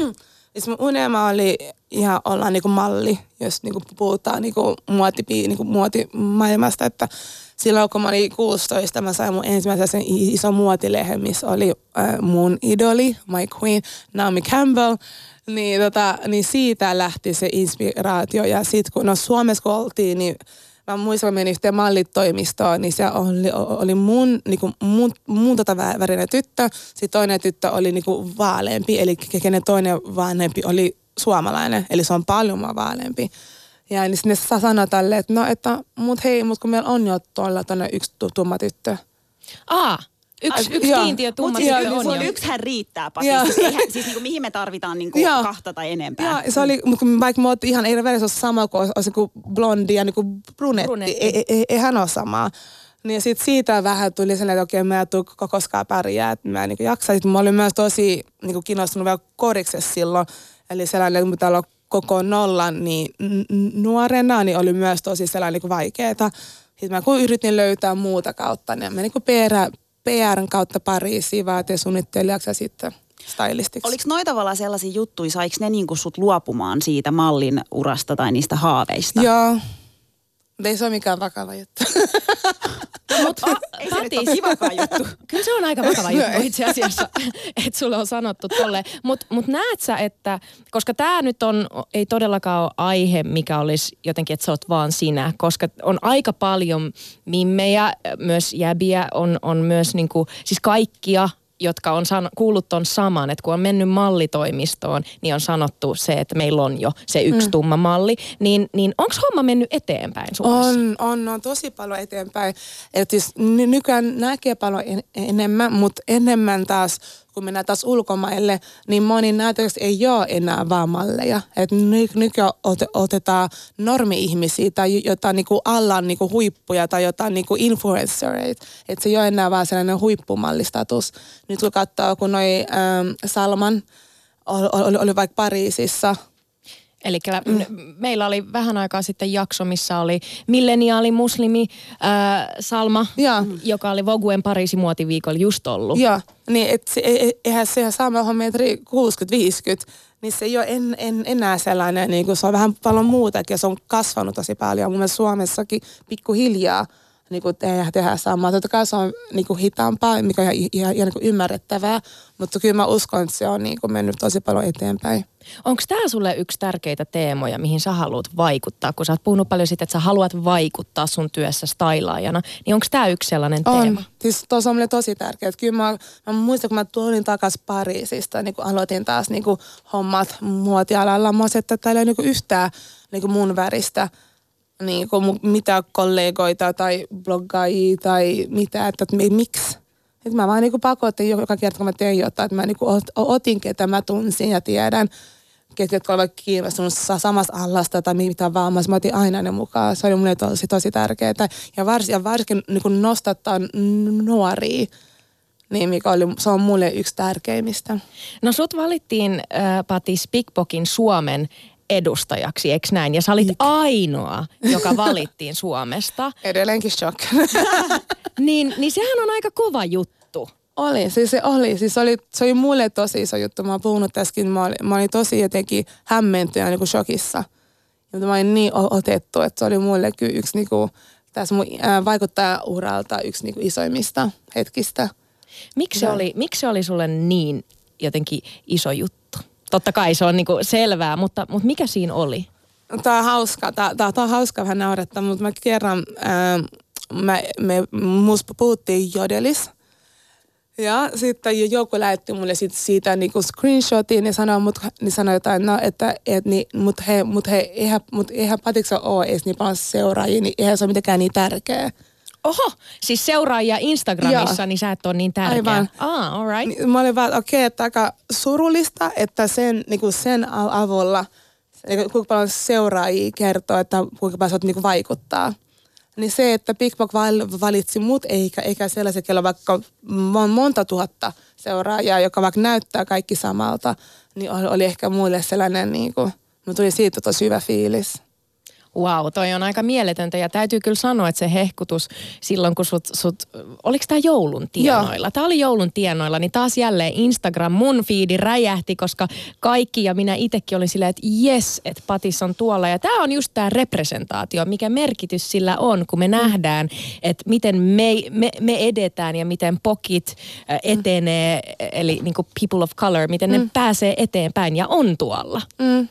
siis mun unelma oli ihan olla niinku malli, jos niinku puhutaan niinku muoti, niinku muotimaailmasta, että silloin kun mä olin 16, mä sain mun ensimmäisen sen iso muotilehen, missä oli äh, mun idoli, my queen, Naomi Campbell. Niin, tota, niin siitä lähti se inspiraatio. Ja sitten kun no Suomessa kun oltiin, niin mä muistan, kun menin yhteen mallitoimistoon, niin se oli, oli mun, niin kuin, mun, mun tota värinen tyttö. Sitten toinen tyttö oli niin kuin vaaleampi, eli kenen toinen vanhempi oli suomalainen, eli se on paljon mua vaaleampi. Ja niin ne sanoi tälle, että no, että mut hei, mut kun meillä on jo tuolla tuonne yksi tumma tyttö. Aa, Yksi, yksi Joo. kiintiö tumma tyttö siis, on mut jo. yksihän riittää. Joo. Siis, siis niinku, mihin me tarvitaan niinku Joo. kahta tai enempää. Joo, se oli, mutta kun vaikka me oltiin ihan eri välissä sama kuin olisi kuin blondi ja niin kuin brunetti, Brunetti. ei, ei, ei, eihän ole samaa. Niin sit siitä vähän tuli sellainen, että okei, mä en tule koskaan pärjää, että mä en niin jaksa. Sitten mä olin myös tosi niin kuin kiinnostunut vielä koriksessa silloin. Eli sellainen, kun pitää olla koko nollan, niin nuorena niin oli myös tosi sellainen niin kuin vaikeeta. Sitten mä kun yritin löytää muuta kautta, niin mä niin kuin PR, PRn kautta Pariisiin vaatesuunnittelijaksi ja sitten stylistiksi. Oliko noita tavallaan sellaisia juttuja, saiko ne niinku sut luopumaan siitä mallin urasta tai niistä haaveista? Joo. Mutta ei se ole mikään vakava juttu. Mut, oh, Ei se nyt ole juttu. Kyllä se on aika vakava juttu itse asiassa, että sulle on sanottu tolleen. Mutta mut näet sä, että, koska tämä nyt on, ei todellakaan ole aihe, mikä olisi jotenkin, että sä oot vaan sinä, koska on aika paljon mimmejä, myös jäbiä, on, on myös niinku, siis kaikkia jotka on san- kuullut ton saman, että kun on mennyt mallitoimistoon, niin on sanottu se, että meillä on jo se yksi mm. tumma malli. Niin, niin onko homma mennyt eteenpäin Suomessa? On, on, on tosi paljon eteenpäin. Et siis ny- nykyään näkee paljon en, enemmän, mutta enemmän taas, kun mennään taas ulkomaille, niin moni näytöksessä ei ole enää vaan malleja. Et ny, nykyään ot- otetaan normi-ihmisiä tai jotain niinku allan niinku huippuja tai jotain niinku influencereita. Et se ei ole enää vaan sellainen huippumallistatus. Nyt kun katsoo, kun noi ähm, Salman oli, oli, oli vaikka Pariisissa, Eli mm. meillä oli vähän aikaa sitten jakso, missä oli milleniaali muslimi äh, Salma, Joo. joka oli Voguen Pariisin muotiviikolla just ollut. Joo, niin et se, e- e- eihän se sama on metri 60-50, niin se ei ole en, en, enää sellainen, niin kuin se on vähän paljon muutakin ja se on kasvanut tosi paljon. Mun mielestä Suomessakin pikkuhiljaa niin kuin tehdä, tehdä samaa. Totta kai se on niin kuin hitaampaa, mikä on ihan, ihan, ihan niin ymmärrettävää, mutta kyllä mä uskon, että se on niin kuin mennyt tosi paljon eteenpäin. Onko tämä sulle yksi tärkeitä teemoja, mihin sä haluat vaikuttaa? Kun sä oot puhunut paljon siitä, että sä haluat vaikuttaa sun työssä stylaajana, niin onko tämä yksi sellainen teema? On. Siis tuossa on tosi tärkeää. Kyllä mä, mä muistan, kun mä tulin takaisin Pariisista, niin kun aloitin taas niin kuin hommat muotialalla. Mä olisin, että täällä ei niin kuin yhtään niin mun väristä niin kuin mitä kollegoita tai bloggaajia tai mitä, että, että mi- miksi. Että mä vaan niin pakotin joka kerta, kun mä tein jotain, että mä niin otin, ketä mä tunsin ja tiedän, ketkä jotka olivat kiinnostunut sa- samasta allasta tai mitä vaan, mä otin aina ne mukaan. Se oli mulle tosi, tosi tärkeää. Ja, vars, ja varsinkin niin nostattaa nuoria, niin mikä oli, se on mulle yksi tärkeimmistä. No sut valittiin, äh, Pati, Spikbokin Suomen edustajaksi, eikö näin? Ja sä olit ainoa, joka valittiin Suomesta. Edelleenkin shock. Niin, niin sehän on aika kova juttu. Oli, siis se oli. Siis se oli, se oli mulle tosi iso juttu. Mä oon puhunut tässäkin, mä olin, mä olin tosi jotenkin hämmentynyt ja niin kuin shokissa. Ja mä olin niin otettu, että se oli mulle kyllä yksi niin kuin, tässä mun ää, vaikuttajauralta yksi niin kuin isoimmista hetkistä. Miksi se, oli, miksi se oli sulle niin jotenkin iso juttu? Totta kai se on niinku selvää, mutta, mutta mikä siinä oli? Tämä on hauska, tämä, tämä, on hauska vähän naurettaa, mutta mä kerran, ää, mä, me, musta puhuttiin jodelis. Ja sitten joku lähetti mulle sit siitä niinku screenshotin ja sanoi, mut, niin sanoi jotain, no, että et, niin, mut he, mut he, eihän, mut eihän Patiksa ole edes niin paljon seuraajia, niin eihän se ole mitenkään niin tärkeä. Oho, siis seuraajia Instagramissa, Joo. niin sä et ole niin tärkeä. Aivan. Ah, all right. Niin Mä olin vaan, okei, että aika surullista, että sen, niin kuin sen avulla, niin kuin kuinka paljon seuraajia kertoo, että kuinka paljon sä oot, niin kuin vaikuttaa. Niin se, että Big val- valitsi mut, eikä, eikä sellaisen, kello vaikka mon- monta tuhatta seuraajaa, joka vaikka näyttää kaikki samalta, niin oli, oli ehkä muille sellainen, niin kuin, mutta tuli siitä tosi hyvä fiilis. Wow, toi on aika mieletöntä ja täytyy kyllä sanoa, että se hehkutus silloin kun sut, sut oliko tämä joulun tienoilla? Tämä oli joulun tienoilla, niin taas jälleen Instagram, mun fiidi räjähti, koska kaikki ja minä itsekin olin silleen, että jes, että Patis on tuolla. Ja tämä on just tämä representaatio, mikä merkitys sillä on, kun me nähdään, että miten me, me, me edetään ja miten pokit äh, etenee, eli niin people of color, miten ne pääsee eteenpäin ja on tuolla. Mm.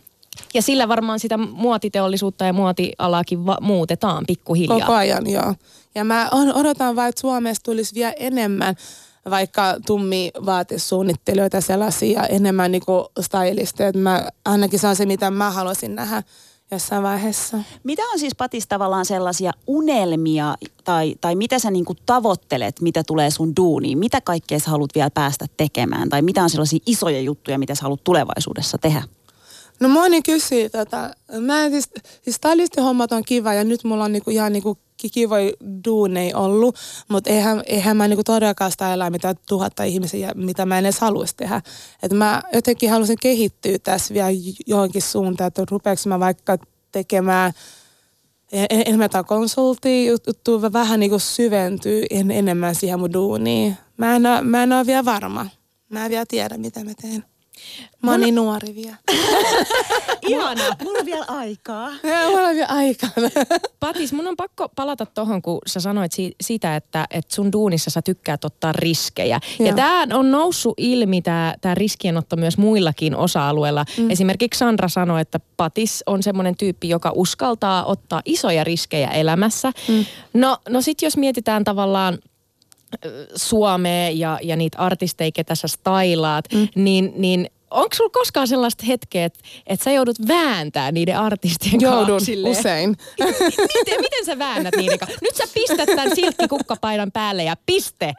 Ja sillä varmaan sitä muotiteollisuutta ja muotialaakin va- muutetaan pikkuhiljaa. Koko ajan, joo. Ja mä on- odotan vaan, että Suomessa tulisi vielä enemmän vaikka tummi vaatesuunnittelijoita sellaisia, enemmän niinku stylisteja. Että Mä, ainakin se on se, mitä mä haluaisin nähdä jossain vaiheessa. Mitä on siis Patis tavallaan sellaisia unelmia tai, tai mitä sä niinku tavoittelet, mitä tulee sun duuniin? Mitä kaikkea sä haluat vielä päästä tekemään? Tai mitä on sellaisia isoja juttuja, mitä sä haluat tulevaisuudessa tehdä? No moni kysyy tota, mä en siis, siis stylistihommat on kiva ja nyt mulla on niinku ihan niinku ki- kivoja duunei ollut, mutta eihän, eihän mä niinku todellakaan stylaa mitään tuhatta ihmisiä, mitä mä en edes haluaisi tehdä. Et mä jotenkin halusin kehittyä tässä vielä johonkin suuntaan, että rupeanko mä vaikka tekemään en- en- enemmän jotain konsulttia juttua, vähän niinku syventyy en, enemmän siihen mun duuniin. Mä en, oo- mä en ole vielä varma. Mä en vielä tiedä, mitä mä teen. Mä oon niin nuori vielä. Ihana, mulla on vielä aikaa. Ja, mulla on vielä aikaa. Patis, mun on pakko palata tohon, kun sä sanoit si- sitä, että, että sun duunissa sä tykkäät ottaa riskejä. Joo. Ja tämä on noussut ilmi, tämä riskienotto myös muillakin osa-alueilla. Mm. Esimerkiksi Sandra sanoi, että Patis on semmoinen tyyppi, joka uskaltaa ottaa isoja riskejä elämässä. Mm. No, no sit jos mietitään tavallaan Suomea ja, ja niitä artisteja, ketä sä stylaat, mm. niin, niin onko sulla koskaan sellaista hetkeä, että, että sä joudut vääntää niiden artistien Joudun kanssa silleen? usein. miten, miten sä väännät niiden kanssa? Nyt sä pistät tämän silkkikukkapaidan päälle ja piste.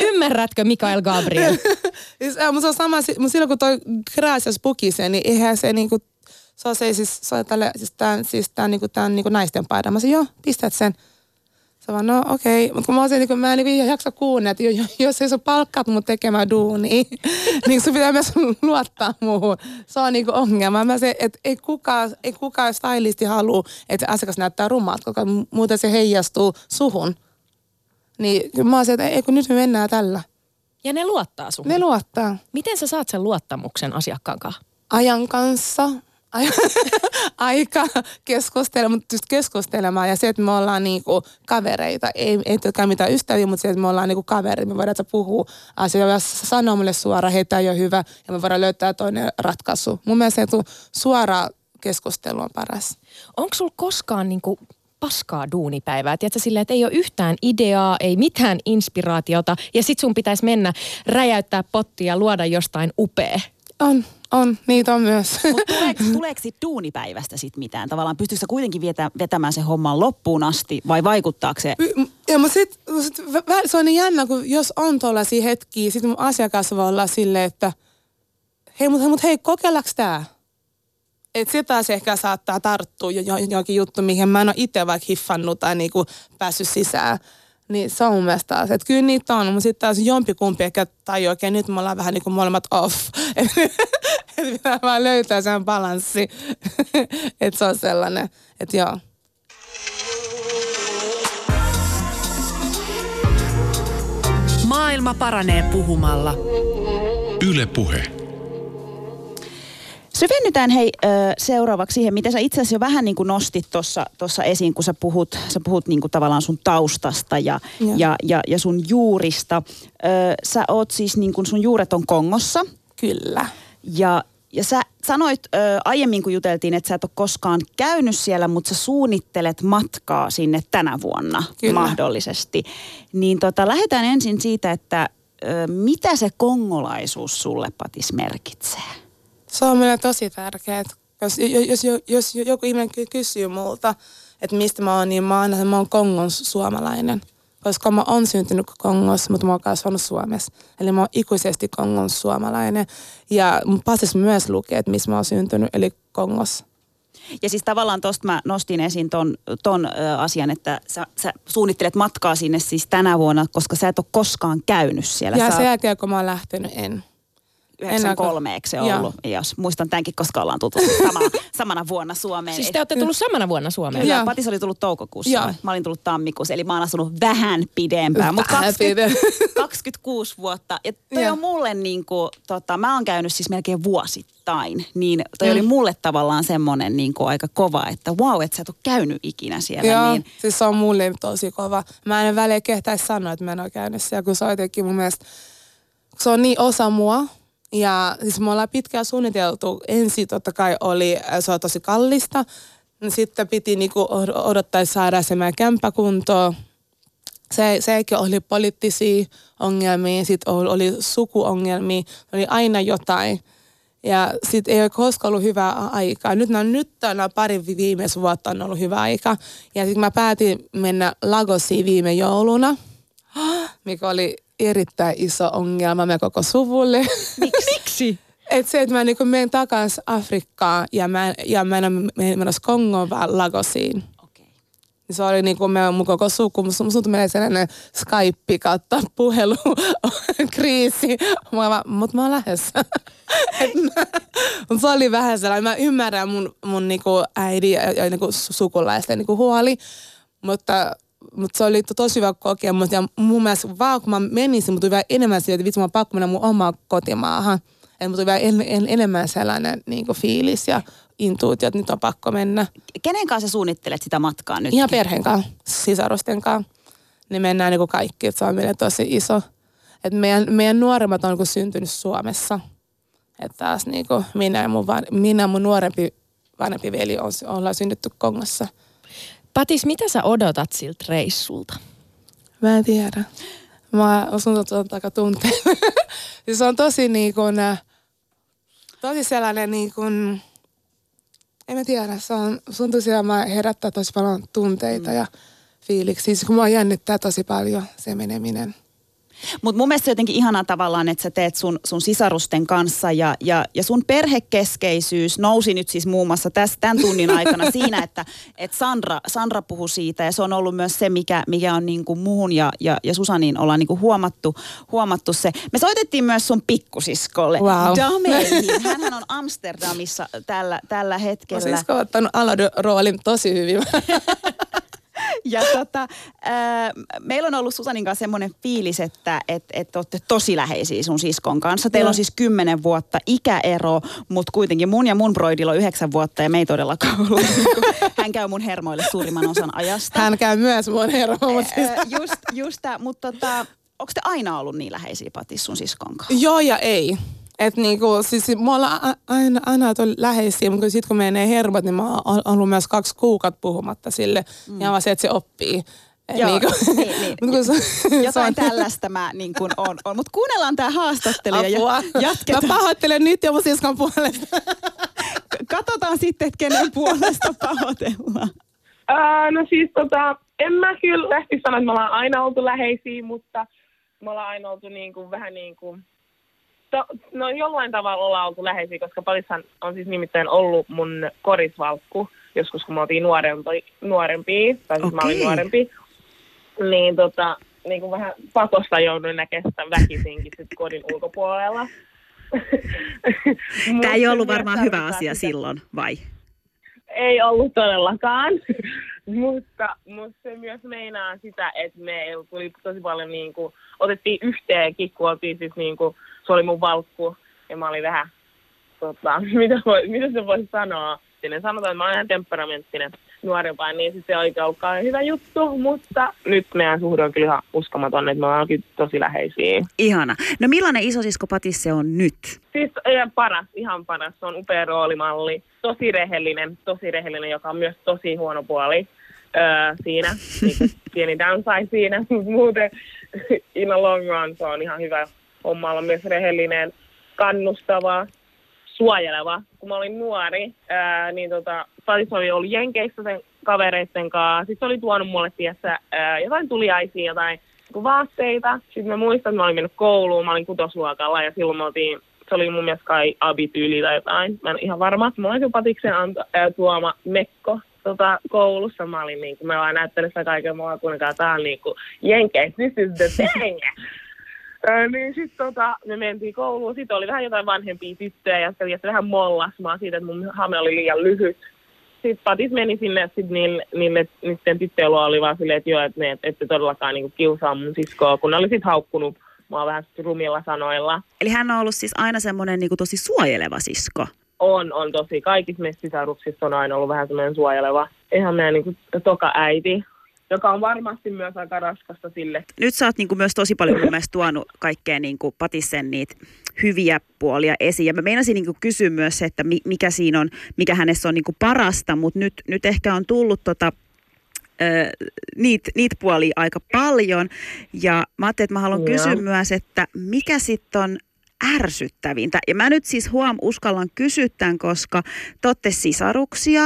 Ymmärrätkö Mikael Gabriel? Siis, mutta se on sama, mutta silloin kun toi Gracias pukisee, niin eihän se niinku, se on se siis, se on tälle, siis tää, siis tää, niinku, tää on niinku naisten paita. Mä sanoin, joo, pistät sen. Se vaan, no okei, okay. mutta kun mä olisin, niin mä en niinku jaksa kuunnella, että jo- jo- jos ei sä palkkaat mun tekemään duunia, niin sun pitää myös luottaa muuhun. Se on niinku ongelma. Mä se, että ei kukaan, ei kukaan stylisti halua, että asiakas näyttää rumalta, koska mu- muuten se heijastuu suhun. Niin mä olisin, että ei kun nyt me mennään tällä. Ja ne luottaa sun. Ne luottaa. Miten sä saat sen luottamuksen asiakkaan kanssa? ajan kanssa aika keskustelemaan, mutta just keskustelemaan ja se, että me ollaan niinku kavereita, ei, ei tietenkään mitään ystäviä, mutta se, että me ollaan niinku kavereita, me voidaan puhua asioita ja sanoa mulle suoraan, hei tämä ei ole hyvä ja me voidaan löytää toinen ratkaisu. Mun mielestä se suora keskustelu on paras. Onko sulla koskaan niinku paskaa duunipäivää? Tiedätkö silleen, että ei ole yhtään ideaa, ei mitään inspiraatiota ja sit sun pitäisi mennä räjäyttää pottia ja luoda jostain upea. On, on, niitä on myös. Mutta tuleeko, tuleeko siitä duunipäivästä sit mitään? Tavallaan pystyykö sä kuitenkin vietä, vetämään se homman loppuun asti vai vaikuttaako se? Ja mutta sit, sit se on niin jännä, kun jos on tuollaisia hetkiä, sit mun asiakas voi olla silleen, että hei, mutta mut hei, kokeillaanko tää? Että se taas ehkä saattaa tarttua jo, jo, johonkin juttu, mihin mä en ole itse vaikka hiffannut tai niinku päässyt sisään. Niin se on mun mielestä taas, että kyllä niitä on, mutta sitten taas jompikumpi ehkä tajuu, okei nyt me ollaan vähän niin kuin molemmat off. Että pitää vaan löytää sen balanssi. että se on sellainen, että joo. Maailma paranee puhumalla. Yle Puhe. Syvennytään hei seuraavaksi siihen, mitä sä itse asiassa jo vähän niin kuin nostit tuossa esiin, kun sä puhut, sä puhut niin kuin tavallaan sun taustasta ja, Joo. ja, ja, ja sun juurista. Ö, sä oot siis niin kuin sun juuret on Kongossa Kyllä. ja, ja sä sanoit ö, aiemmin, kun juteltiin, että sä et ole koskaan käynyt siellä, mutta sä suunnittelet matkaa sinne tänä vuonna Kyllä. mahdollisesti. Niin tota, lähdetään ensin siitä, että ö, mitä se kongolaisuus sulle, Patis, merkitsee? Se on meille tosi tärkeää. Jos, jos, jos, jos joku ihminen ky- kysyy multa, että mistä mä oon, niin mä oon, että mä oon Kongon su- suomalainen. koska mä oon syntynyt Kongossa, mutta mä oon kasvanut Suomessa. Eli mä oon ikuisesti Kongon suomalainen. Ja mun passissa myös lukee, että missä mä oon syntynyt, eli Kongossa. Ja siis tavallaan tuosta mä nostin esiin ton, ton ö, asian, että sä, sä suunnittelet matkaa sinne siis tänä vuonna, koska sä et ole koskaan käynyt siellä. Ja sä sen jälkeen, kun mä oon lähtenyt, en. 93, eikö se Joo. ollut? Jos muistan tämänkin, koska ollaan tutustut sama, samana vuonna Suomeen. Siis te olette tullut samana vuonna Suomeen. Kyllä. Patis oli tullut toukokuussa. Joo. Mä olin tullut tammikuussa, eli mä oon asunut vähän pidempään. Mutta Vähän 20, 26 vuotta. Ja toi Joo. on mulle niin kuin, tota, mä oon käynyt siis melkein vuosittain. Niin toi Mm. oli mulle tavallaan semmonen niin kuin aika kova, että wow, että sä et ole käynyt ikinä siellä. Joo, Niin, siis se on mulle tosi kova. Mä en väliin kehtäisi sanoa, että mä en ole käynyt siellä, kun se on jotenkin mun mielestä, kun se on niin osa mua. Ja siis me ollaan pitkään suunniteltu. Ensin totta kai oli, se on tosi kallista. Sitten piti niinku od- odottaa saada se meidän kämppäkuntoon. Se, sekin oli poliittisia ongelmia, sitten oli, sukuongelmia, oli aina jotain. Ja sitten ei ole koskaan ollut hyvää aikaa. Nyt, no, nyt nämä pari vi- viimeistä vuotta on ollut hyvä aika. Ja sitten mä päätin mennä Lagosiin viime jouluna, mikä oli erittäin iso ongelma meidän koko suvulle. miksi? Et se, että mä niinku menen takaisin Afrikkaan ja mä, ja mä en menossa Kongoon vaan Lagosiin. Okei. Niin Se oli niinku me, mun koko suku, mun sun menee sellainen Skype kautta puhelu kriisi. Mä vaan, mut mä oon lähdössä. Mutta se oli vähän sellainen, mä ymmärrän mun, mun niinku äidin ja, ja niinku su- sukulaisten niinku huoli, mutta, mutta se oli to- tosi hyvä kokemus. Ja mun mielestä vaan kun mä menisin, mutta vielä enemmän siitä, että vitsi mä oon pakko mennä mun omaan kotimaahan. Että tuli vielä en, en, enemmän sellainen niinku fiilis ja intuutio, että nyt on pakko mennä. Kenen kanssa sä suunnittelet sitä matkaa nyt? Ihan perheen kanssa, sisarusten kanssa. Niin mennään niin kuin kaikki, että se on meille tosi iso. Et meidän, meidän nuoremmat on niin syntynyt Suomessa. Että taas niin kuin minä ja mun, minä ja mun nuorempi vanhempi veli on, ollaan synnytty Kongossa. Patis, mitä sä odotat siltä reissulta? Mä en tiedä. Mä osun tuon takaa tunteen. siis se on tosi niin kuin, äh, tosi sellainen niin kuin, en mä tiedä, se on, sun tosiaan mä herättää tosi paljon tunteita ja fiiliksi. Siis kun mua jännittää tosi paljon se meneminen. Mutta mun mielestä se jotenkin ihanaa tavallaan, että sä teet sun, sun sisarusten kanssa ja, ja, ja sun perhekeskeisyys nousi nyt siis muun muassa tässä, tämän tunnin aikana siinä, että et Sandra, Sandra puhui siitä ja se on ollut myös se, mikä, mikä on niin kuin muhun ja, ja, ja Susaniin ollaan niin kuin huomattu, huomattu se. Me soitettiin myös sun pikkusiskolle Wow. Dameihin. Hänhän on Amsterdamissa tällä, tällä Mä hetkellä. siis ottanut Aladon-roolin tosi hyvin. Ja tota, ää, meillä on ollut Susanin kanssa semmoinen fiilis, että et, et olette tosi läheisiä sun siskon kanssa. Teillä on siis kymmenen vuotta ikäero, mutta kuitenkin mun ja mun broidilla on yhdeksän vuotta ja me ei todellakaan ollut. niinku- Hän käy mun hermoille suurimman osan ajasta. Hän käy myös mun hermo, mutta siis... Ää, just, just mutta tota, onko te aina ollut niin läheisiä Patis sun siskon kanssa? Joo ja ei. Et niinku, siis me ollaan a- aina, aina oltu läheisiä, mutta sitten kun menee hermot, niin mä oon ollut myös kaksi kuukautta puhumatta sille. Mm. Ja vaan se, että se oppii. Et Joo, niinku, niin, niin. mut kun se, se Jotain on- tällaista mä niin kuin on. on. Mutta kuunnellaan tämä haastattelu ja Apua. jatketaan. Mä pahoittelen nyt jo mun siskon puolesta. Katsotaan sitten, että kenen puolesta pahoitellaan. Ää, no siis tota, en mä kyllä lähtisi sanoa, että me ollaan aina oltu läheisiä, mutta me ollaan aina oltu niin kuin, vähän niin kuin, to, no jollain tavalla ollaan oltu läheisiä, koska Palissan on siis nimittäin ollut mun korisvalkku, joskus kun me oltiin nuorempi, nuorempia, tai siis mä olin nuorempi, niin tota, niin kuin vähän pakosta jouduin näkemään sitä väkisinkin sit kodin ulkopuolella. Tämä ei ollut varmaan hyvä asia sitä- silloin, vai? ei ollut todellakaan, mutta, mutta se myös meinaa sitä, että me tuli tosi paljon niin kuin, otettiin yhteenkin, kun oltiin siis niin kuin, se oli mun valkku ja mä olin vähän, tota, mitä, voi, mitä se voisi sanoa, sinne sanotaan, että mä olen ihan temperamenttinen nuorempaan, niin se oikein ollutkaan hyvä juttu, mutta nyt meidän suhde on kyllä ihan uskomaton, että me ollaan kyllä tosi läheisiä. Ihana. No millainen isosisko Patis se on nyt? Siis ja paras, ihan paras. Se on upea roolimalli. Tosi rehellinen, tosi rehellinen, joka on myös tosi huono puoli öö, siinä. Niin pieni downside siinä. Muuten in a long run se on ihan hyvä homma olla myös rehellinen, kannustava, suojeleva. Kun mä olin nuori, ää, niin tota, Patis oli ollut Jenkeissä sen kavereitten kanssa. Sitten oli tuonut mulle tiessä ää, jotain tuliaisia, jotain niinku vaatteita. Sitten mä muistan, että mä olin mennyt kouluun, mä olin kutosluokalla ja silloin me oltiin, se oli mun mielestä kai abityyli tai jotain. Mä en ihan varma. Mä olin patiksen anta, ää, tuoma mekko tota, koulussa. Mä olin niinku, mä vaan näyttelin sitä kaiken mua, kuinka tää on niinku, jenkeissä, this is the thing. Niin sitten tota, me mentiin kouluun. Sitten oli vähän jotain vanhempia tyttöjä, jotka oli vähän mollasmaa siitä, että mun hame oli liian lyhyt. Sitten Patis meni sinne, että sit niille, niille niiden tyttöjen luo oli vaan silleen, että joo, että ne ette todellakaan niinku kiusaa mun siskoa, kun ne oli sitten haukkunut mua vähän rumilla sanoilla. Eli hän on ollut siis aina semmoinen niin tosi suojeleva sisko. On, on tosi. Kaikissa meissä sisaruksissa on aina ollut vähän semmoinen suojeleva. Ihan meidän niinku toka äiti, joka on varmasti myös aika raskasta sille. Nyt sä oot niin kuin myös tosi paljon mun mielestä tuonut kaikkea niin kuin Patisen niitä hyviä puolia esiin. Ja mä meinasin niin kuin kysyä myös se, että mi- mikä siinä on, mikä hänessä on niin kuin parasta, mutta nyt, nyt ehkä on tullut tota, niitä niit puolia aika paljon. Ja mä ajattelin, että mä haluan Joo. kysyä myös, että mikä sitten on ärsyttävintä. Ja mä nyt siis huom uskallan kysyä tämän, koska te olette sisaruksia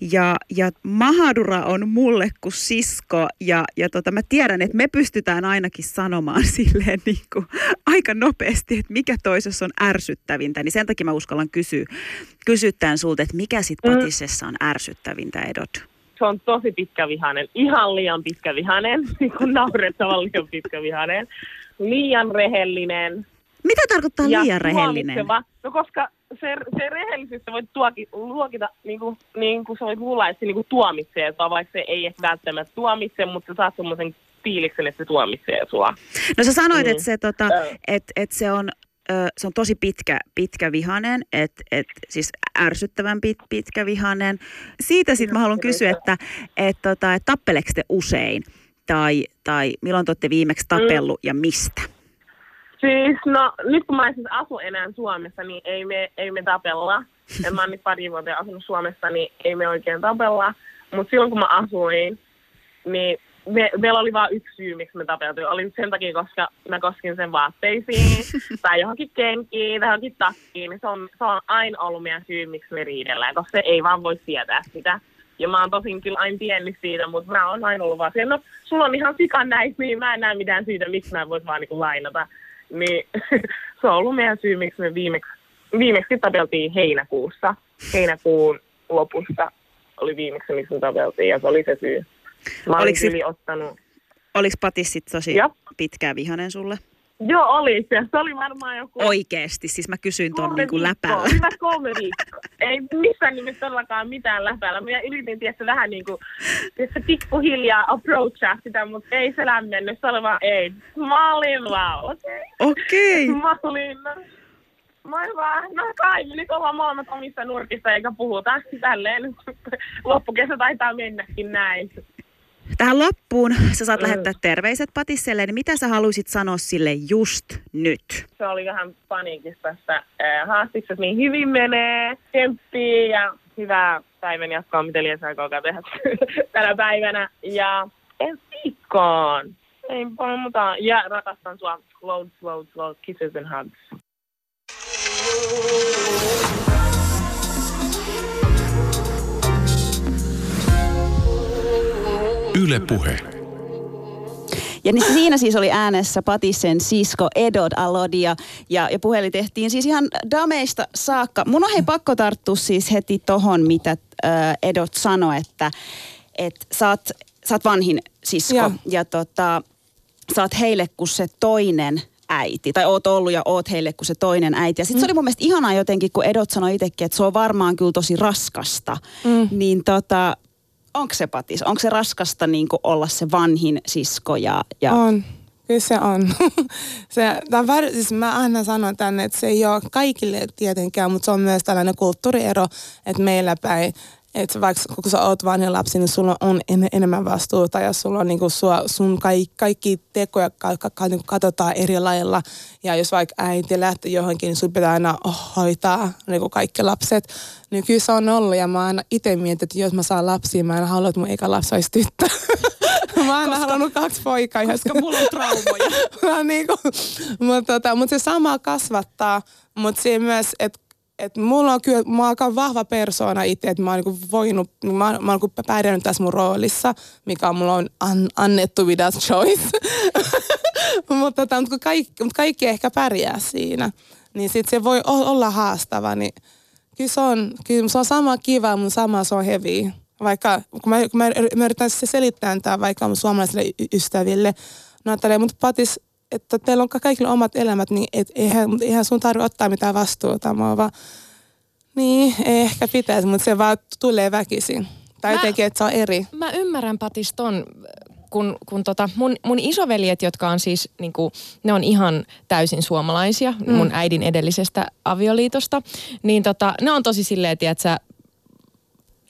ja, ja Mahadura on mulle kuin sisko ja, ja tota, mä tiedän, että me pystytään ainakin sanomaan silleen niin kuin aika nopeasti, että mikä toisessa on ärsyttävintä. Niin sen takia mä uskallan kysyä, tämän sulta, että mikä sitten Mm. patisessa on ärsyttävintä, Edot? Se on tosi pitkävihainen, ihan liian pitkävihainen, niin kuin naurettavan liian pitkävihainen. Liian rehellinen, Mitä tarkoittaa ja liian rehellinen? No koska se, se rehellisyys sä voit tuoki, luokita, niin kuin, niin kuin sä voit luulla, että se niin kuin tuomitsee, että vaikka se ei ehkä välttämättä tuomitse, mutta sä saat semmoisen fiiliksen, että se tuomitsee sua. No sä sanoit, Mm. että se, tota, et, et se, on, se on tosi pitkä, pitkä vihanen, että et, siis ärsyttävän pit, pitkä vihanen. Siitä sitten mä haluan kysyä, että et, tota, et tappeleeko te usein? Tai, tai milloin te olette viimeksi tapellut ja mistä? Siis no, nyt kun mä en siis asu enää Suomessa, niin ei me, ei me tapella. Ja mä oon nyt pari vuotta asunut Suomessa, niin ei me oikein tapella. Mutta silloin kun mä asuin, niin me, meillä oli vain yksi syy, miksi me tapeltiin. Oli sen takia, koska mä koskin sen vaatteisiin tai johonkin kenkiin tai johonkin takkiin. Niin se, on, se on aina ollut meidän syy, miksi me riidellään, koska se ei vaan voi sietää sitä. Ja mä oon tosin kyllä aina tiennyt siitä, mutta mä oon aina ollut vaan siellä, no sulla on ihan sikan näistä, niin mä en näe mitään syytä, miksi mä en vois vaan niinku lainata. Niin se on ollut meidän syy, miksi me viimeksi, viimeksi tapeltiin heinäkuussa. Heinäkuun lopussa oli viimeksi, miksi me tapeltiin ja se oli se syy. Mä olin yli ottanut. Oliko Patis sit tosi Joo. pitkää vihanen sulle? Joo, oli se. Se oli varmaan joku... Oikeesti, siis mä kysyin ton kolme niin kuin läpällä. Hyvä kolme viikkoa. Ei missään nimessä todellakaan mitään läpällä. Mä yritin tietysti vähän niin kuin, tietysti pikkuhiljaa approachaa sitä, mutta ei se lämmennyt. Se oli vaan ei. Mä olin vaan, okei. Okei. Okay. Mä olin, no, mä olin vaan, no kai, me nyt ollaan molemmat omissa nurkissa eikä puhuta tälleen. Loppukesä taitaa mennäkin näin. Tähän loppuun sä saat Mm. lähettää terveiset Patisselle, niin mitä sä haluaisit sanoa sille just nyt? se oli vähän paniikissa tästä ää, haastiksesta, niin hyvin menee, temppii ja hyvää päivän jatkoa, mitä liian aikaa tehdä tänä päivänä. Ja ensi viikkoon. Ei paljon muuta. Ja rakastan sua. Loads, loads, loads. Kisses and hugs. Yle Puhe. Ja niin siinä siis oli äänessä Patisen sisko Edod Alodia ja, ja puhelin tehtiin siis ihan dameista saakka. Mun on hei pakko tarttua siis heti tohon, mitä äh, Edot sanoi, että et sä, oot, sä oot vanhin sisko Joo. ja tota, sä oot heille kuin se toinen äiti, tai oot ollut ja oot heille kuin se toinen äiti. Ja sitten se oli mun mielestä ihanaa jotenkin, kun Edot sanoi itsekin, että se on varmaan kyllä tosi raskasta. Mm. Niin tota, onko se patis, onko se raskasta niin olla se vanhin sisko ja, ja On. Kyllä se on. se, väri, siis mä aina sanon tänne, että se ei ole kaikille tietenkään, mutta se on myös tällainen kulttuuriero, että meillä päin, että vaikka kun sä oot vanhin lapsi, niin sulla on en, enemmän vastuuta ja sulla on niinku sua, sun kaikki, kaikki tekoja ka, ka, ka, niinku katsotaan eri lailla. Ja jos vaikka äiti lähtee johonkin, niin sun pitää aina hoitaa niinku kaikki lapset. Niin kyllä se on ollut ja mä aina itse mietin, että jos mä saan lapsia, mä en halua, että mun eikä lapsi olisi tyttö. mä oon aina halunnut kaksi poikaa. Koska mulla on traumoja. Mä niinku, mutta tota, mut se sama kasvattaa, mutta se myös, että et mulla on kyllä, mä oon aika vahva persona itse, että mä oon niinku voinut, mä, oon- mä oon niinku pärjännyt tässä mun roolissa, mikä mulla on an, annettu without choice. mutta, tota, kun kaikki, mutta kaikki ehkä pärjää siinä, niin sit se voi olla haastava, niin kyllä se on, kyllä se on sama kiva, mutta sama se on heavy. Vaikka kun mä, kun mä, mä yritän se selittää tämä vaikka mun suomalaisille ystäville, no ajattelee, mutta Patis, että teillä on ka- kaikilla omat elämät, niin et, eihän, eihän sun tarvitse ottaa mitään vastuuta. Mä vaan, niin, ei ehkä pitäisi, mutta se vaan tulee väkisin. Tai Mä- jotenkin, että se on eri. Mä ymmärrän Patis ton, kun, kun tota, mun, mun isoveljet, jotka on siis, niinku, ne on ihan täysin suomalaisia mm. mun äidin edellisestä avioliitosta, niin tota, ne on tosi silleen, tiedätkö,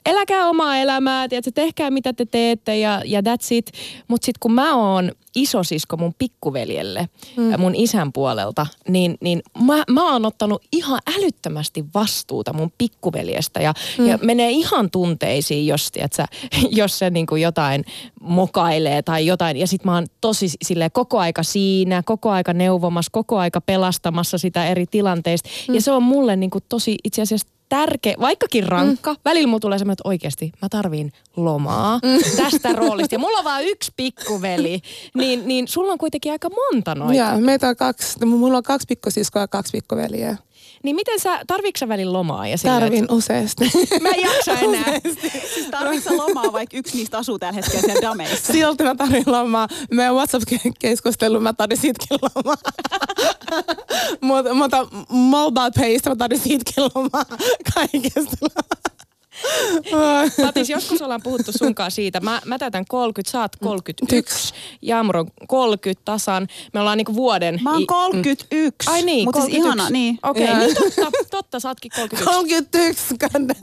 eläkää omaa elämää, tiedätkö, tehkää mitä te teette ja, ja that's it. Mutta sitten kun mä oon isosisko mun pikkuveljelle mm. mun isän puolelta, niin, niin mä, mä oon ottanut ihan älyttömästi vastuuta mun pikkuveljestä ja, mm. ja menee ihan tunteisiin, jos, tiedätkö, jos se niinku jotain mokailee tai jotain. Ja sit mä oon tosi sille koko aika siinä, koko aika neuvomassa, koko aika pelastamassa sitä eri tilanteista. Mm. Ja se on mulle niinku tosi itse asiassa tärkeä, vaikkakin rankka, mm. välillä mulla tulee semmoinen, että oikeasti mä tarviin lomaa mm. tästä roolista. Ja mulla on vaan yksi pikkuveli, niin, niin sulla on kuitenkin aika monta noita. Joo, meitä on kaksi, mulla on kaksi pikkosiskoa ja kaksi pikkuveliä. Niin miten sä, tarviiko sä välillä lomaa? Ja silleen, Tarvin useasti. että Mä en jaksa enää. Siis tarvitsetko lomaa, vaikka yksi niistä asuu tällä hetkellä siellä dameissa? Silti mä tarvin lomaa. Meidän WhatsApp-keskustelu mä tarvin siitäkin lomaa. mutta, mutta mobile paste mä tarvin siitäkin lomaa kaikesta. Patis, joskus ollaan puhuttu sunkaan siitä. Mä, mä täytän 30, sä oot 31. Jaamur on 30 tasan. Me ollaan niinku vuoden... Mä oon 31. Ai niin, Mutta siis 31. ihana, niin. Okei, okay, niin totta, totta, sä ootkin 31. 31 kanne.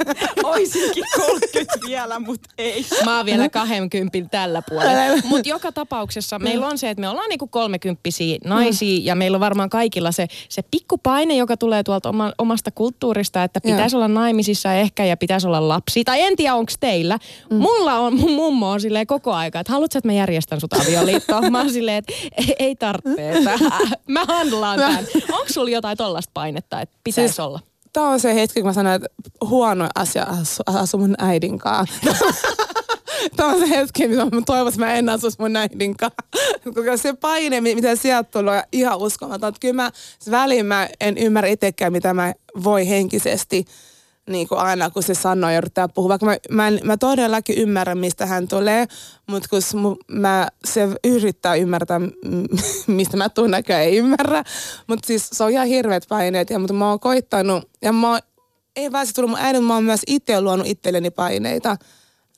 Oisinkin 30 vielä, mutta ei. Mä oon vielä 20 tällä puolella. Mutta joka tapauksessa meillä on se, että me ollaan niinku kolmekymppisiä naisia ja meillä on varmaan kaikilla se, se pikkupaine, joka tulee tuolta oma, omasta kulttuurista, että pitäisi olla naimisissa ehkä ja pitäisi olla lapsi. Tai en tiedä, onko teillä. Mm. Mulla on, mun mummo on silleen koko aika, että haluatko, että mä järjestän sut avioliittoon? Mä oon silleen, että ei, ei tarvitse. Mä handlaan tämän. Onko sulla jotain tollasta painetta, että pitäisi Siis- olla? Tämä on se hetki, kun mä sanoin, että huono asia asu, asu mun äidin kanssa. Tämä on se hetki, mitä mä toivon, että mä en asuisi mun äidin. Koska se paine, mi- mitä sieltä tulee, ihan uskomaton. Kyllä mä, siis väliin mä en ymmärrä itsekään, mitä mä voi henkisesti niin kuin aina kun se sanoo ja yrittää puhua. Vaikka mä, mä, en- mä todellakin ymmärrän, mistä hän tulee, mutta kun mä, se yrittää ymmärtää, mistä mä tuun näköjään ei ymmärrä. Mutta siis se on ihan hirveät paineet, ja, mutta mä oon koittanut, ja mä oon, ei vaan se tullut mun äidin, mä oon myös itse luonut itselleni paineita.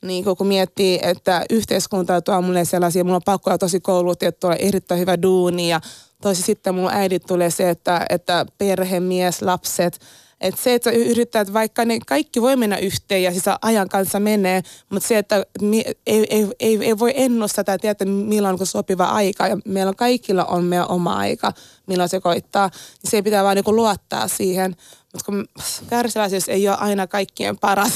Niin kun kun miettii, että yhteiskunta tuo mulle sellaisia, mulla on pakko olla tosi koulutettu, olla erittäin hyvä duuni ja tosi sitten mun äidit tulee se, että, että perhe, mies, lapset, että se, että yrittää, että vaikka ne kaikki voi mennä yhteen ja siis ajan kanssa menee, mutta se, että ei, ei, ei, ei voi ennustaa tai tietää, milloin on sopiva aika. Ja meillä on kaikilla on meidän oma aika, milloin se koittaa. Niin se pitää vaan niinku luottaa siihen. Mutta kun kärsiväisyys ei ole aina kaikkien paras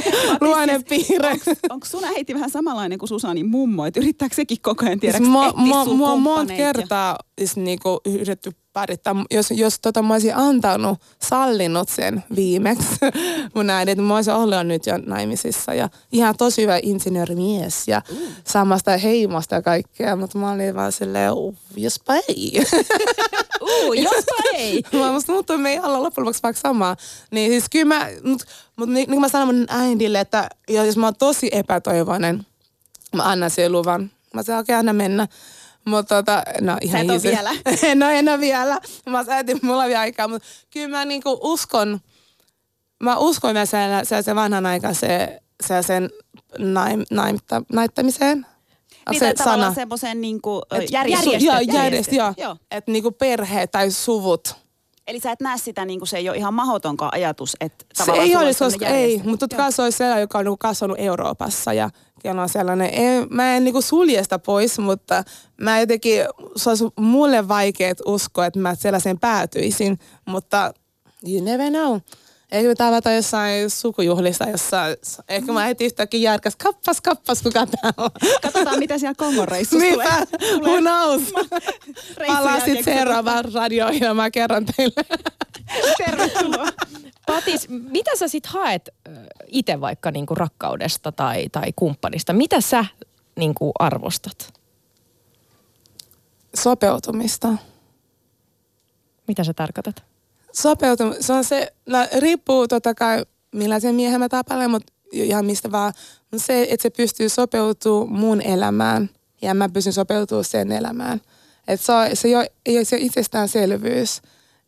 luonne piirre. Onko sun äiti vähän samanlainen kuin Susanin mummo, että yrittääkö sekin koko ajan tiedä, Siis mua, mua, mua on monta kumppaneita ja- kertaa siis niinku yritetty parittää. Jos, jos tota mä olisin antanut, sallinut sen viimeksi mun äidin, että mä olisin ollut jo nyt jo naimisissa. Ja ihan tosi hyvä insinöörimies ja samasta heimosta ja kaikkea. Mutta mä olin vaan silleen, "Oh, jospa ei. Uu, jospa ei. mä musta että me ei olla loppujen lopuksi vaikka samaa. Niin siis kyllä mä, mut, mut niin, niin mä sanon mun äidille, että jos mä oon tosi epätoivoinen, mä annan sen luvan. Mä sanon, okei, anna mennä. Mutta tota, no ihan Sä et vielä. no en ole vielä. Mä säätin, mulla on vielä aikaa, mutta kyllä mä niinku uskon, mä uskon vielä sellaisen, vanhan aikaisen sellaisen naim, naimta, naittamiseen. Onko Niin, se tavallaan sana? semmoisen niinku, ö, Et- järjestetty. Joo, järjestetty, joo. Joo. Että niinku perhe tai suvut. Eli sä et näe sitä, niin kuin se ei ole ihan mahdotonkaan ajatus, että Se ei olisi, koska ei, mutta totta kai se olisi sellainen, joka on niinku kasvanut Euroopassa ja on sellainen, ei, mä en niinku sulje sitä pois, mutta mä jotenkin, se olisi mulle vaikea uskoa, että mä sellaiseen päätyisin, mutta you never know. Ehkä me tavataan jossain sukujuhlissa, jossa ehkä mä heti yhtäkkiä järkäs, kappas, kappas, kuka täällä on. Katsotaan, mitä siellä Kongon reissussa tulee. Niinpä, who knows? Reissun Palaa jälkeen sitten seuraavaan radio-ohjelmaan, kerron teille. Tervetuloa. Pat, Patis, mitä sä sit haet itse vaikka niinku rakkaudesta tai, tai kumppanista? Mitä sä niinku arvostat? Sopeutumista. Mitä sä tarkoitat? Sopeutumista, se on se, no, riippuu totta kai millaisen miehen mä tapailen, mutta ihan mistä vaan. Mutta se, että se pystyy sopeutumaan mun elämään ja mä pystyn sopeutumaan sen elämään. Että se, on, se ei ole, ei ole se itsestäänselvyys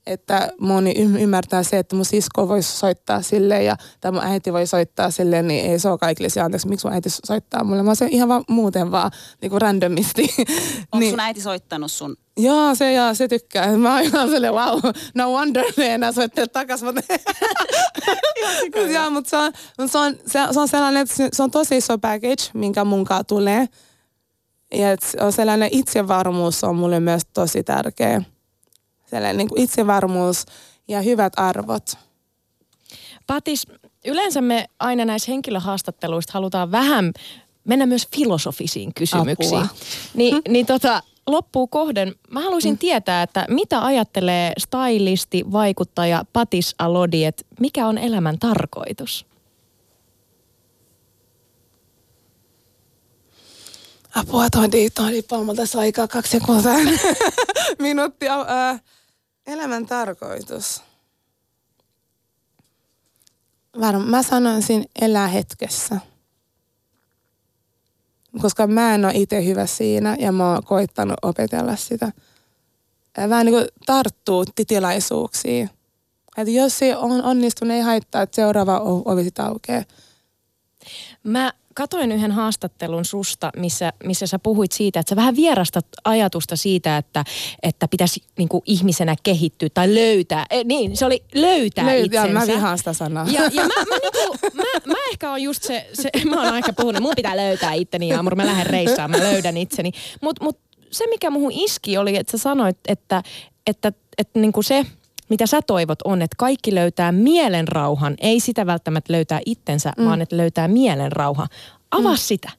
että moni ymmärtää se, että mun sisko voisi soittaa sille ja tai mun äiti voi soittaa sille, niin ei se ole kaikille se anteeksi, miksi mun äiti soittaa mulle. Mä se ihan vaan muuten vaan niin kuin randomisti. Onko niin. sun äiti soittanut sun? Joo, se, ja se tykkää. Mä oon ihan silleen, wow, no wonder ne enää soittelee takas. Mutta Joo, mutta se on, se, on, se, on sellainen, että se on tosi iso package, minkä munkaan tulee. Ja on sellainen itsevarmuus on mulle myös tosi tärkeä sellainen niin kuin itsevarmuus ja hyvät arvot. Patis, yleensä me aina näissä henkilöhaastatteluista halutaan vähän mennä myös filosofisiin kysymyksiin. Apua. Ni, hm? niin tota, loppuu kohden. Mä haluaisin hm. tietää, että mitä ajattelee stylisti, vaikuttaja Patis Alodi, että mikä on elämän tarkoitus? Apua, toi, toi riippuu multa tässä aikaa kaksi sekuntia. Minuuttia. Äh, elämän tarkoitus. Varmaan mä sanoisin elää hetkessä. Koska mä en ole itse hyvä siinä ja mä oon koittanut opetella sitä. Vähän niin kuin tarttuu tilaisuuksiin. Että jos se on onnistunut, ei haittaa, että seuraava ovi sitten aukeaa. Mä katoin yhden haastattelun susta, missä, missä sä puhuit siitä, että sä vähän vierastat ajatusta siitä, että, että pitäisi niin kuin ihmisenä kehittyä tai löytää. E, niin, se oli löytää Löy- itsensä. mä vihaan sitä sanaa. Ja, ja mä, mä, niinku, mä, mä ehkä on just se, se mä oon aika puhunut, mun pitää löytää itteni ja mä lähden reissaan, mä löydän itseni. Mutta mut se, mikä muhun iski, oli, että sä sanoit, että, että, että, että niin kuin se, mitä sä toivot on, että kaikki löytää mielenrauhan, ei sitä välttämättä löytää itsensä, mm. vaan että löytää mielenrauha. Avaa mm. sitä.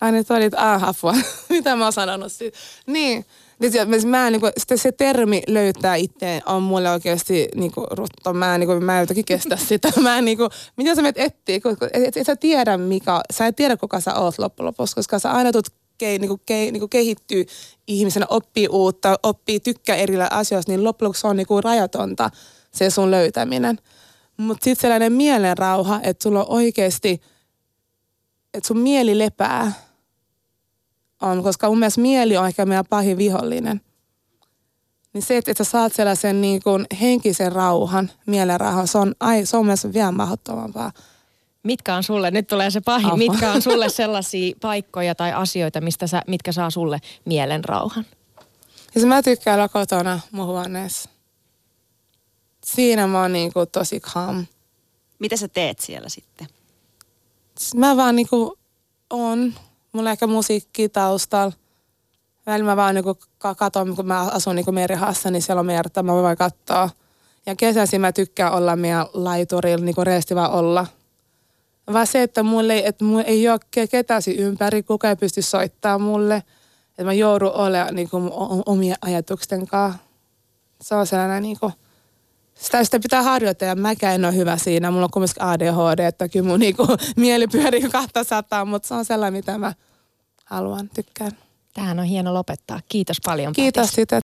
Ai nyt olit, ah, apua. mitä mä oon sanonut siitä. Niin, niin mä, niin kuin, se termi löytää itse on mulle oikeasti niin kuin, rutto. Mä, niin kuin, mä en jotenkin kestä sitä. Mä, niin kuin, mitä sä menet etsiä? Et, et, et, sä tiedä, mikä, sä et tiedä, kuka sä oot loppujen lopuksi, koska sä aina tulet ke, niin kuin, ke, niin kuin kehittyy ihmisenä, oppii uutta, oppii tykkää erillä asioista, niin loppujen lopuksi on niin kuin rajatonta se sun löytäminen. Mutta sitten sellainen mielenrauha, että sulla on oikeasti, että sun mieli lepää on, koska mun mielestä mieli on ehkä meidän pahin vihollinen. Niin se, että, että sä saat sellaisen niin kuin henkisen rauhan, mielenrauhan, se on, ai, se on mielestäni vielä mahdottomampaa. Mitkä on sulle, nyt tulee se pahin, Apua. mitkä on sulle sellaisia paikkoja tai asioita, mistä sä, mitkä saa sulle mielen rauhan? Ja mä tykkään olla kotona mun huoneessa. Siinä mä oon niinku tosi calm. Mitä sä teet siellä sitten? Mä vaan niinku on. Mulla on ehkä musiikki taustalla. Välillä mä vaan niinku katon, kun mä asun niinku merihassa, niin siellä on merta, mä voin katsoa. Ja kesäisin mä tykkään olla meidän laiturilla, niinku reesti vaan olla – vaan se, että mulle ei, että mulle ei ole ketäsi ympäri, kuka ei pysty soittamaan mulle. Että mä joudun olemaan niin kuin, omien ajatusten kanssa. Se on sellainen niin kuin, sitä, sitä pitää harjoittaa ja mäkään en ole hyvä siinä. Mulla on kumminkin ADHD, että kyllä mun niin kuin, mieli pyörii 200, mutta se on sellainen, mitä mä haluan, tykkään. Tähän on hieno lopettaa. Kiitos paljon. Kiitos sitä.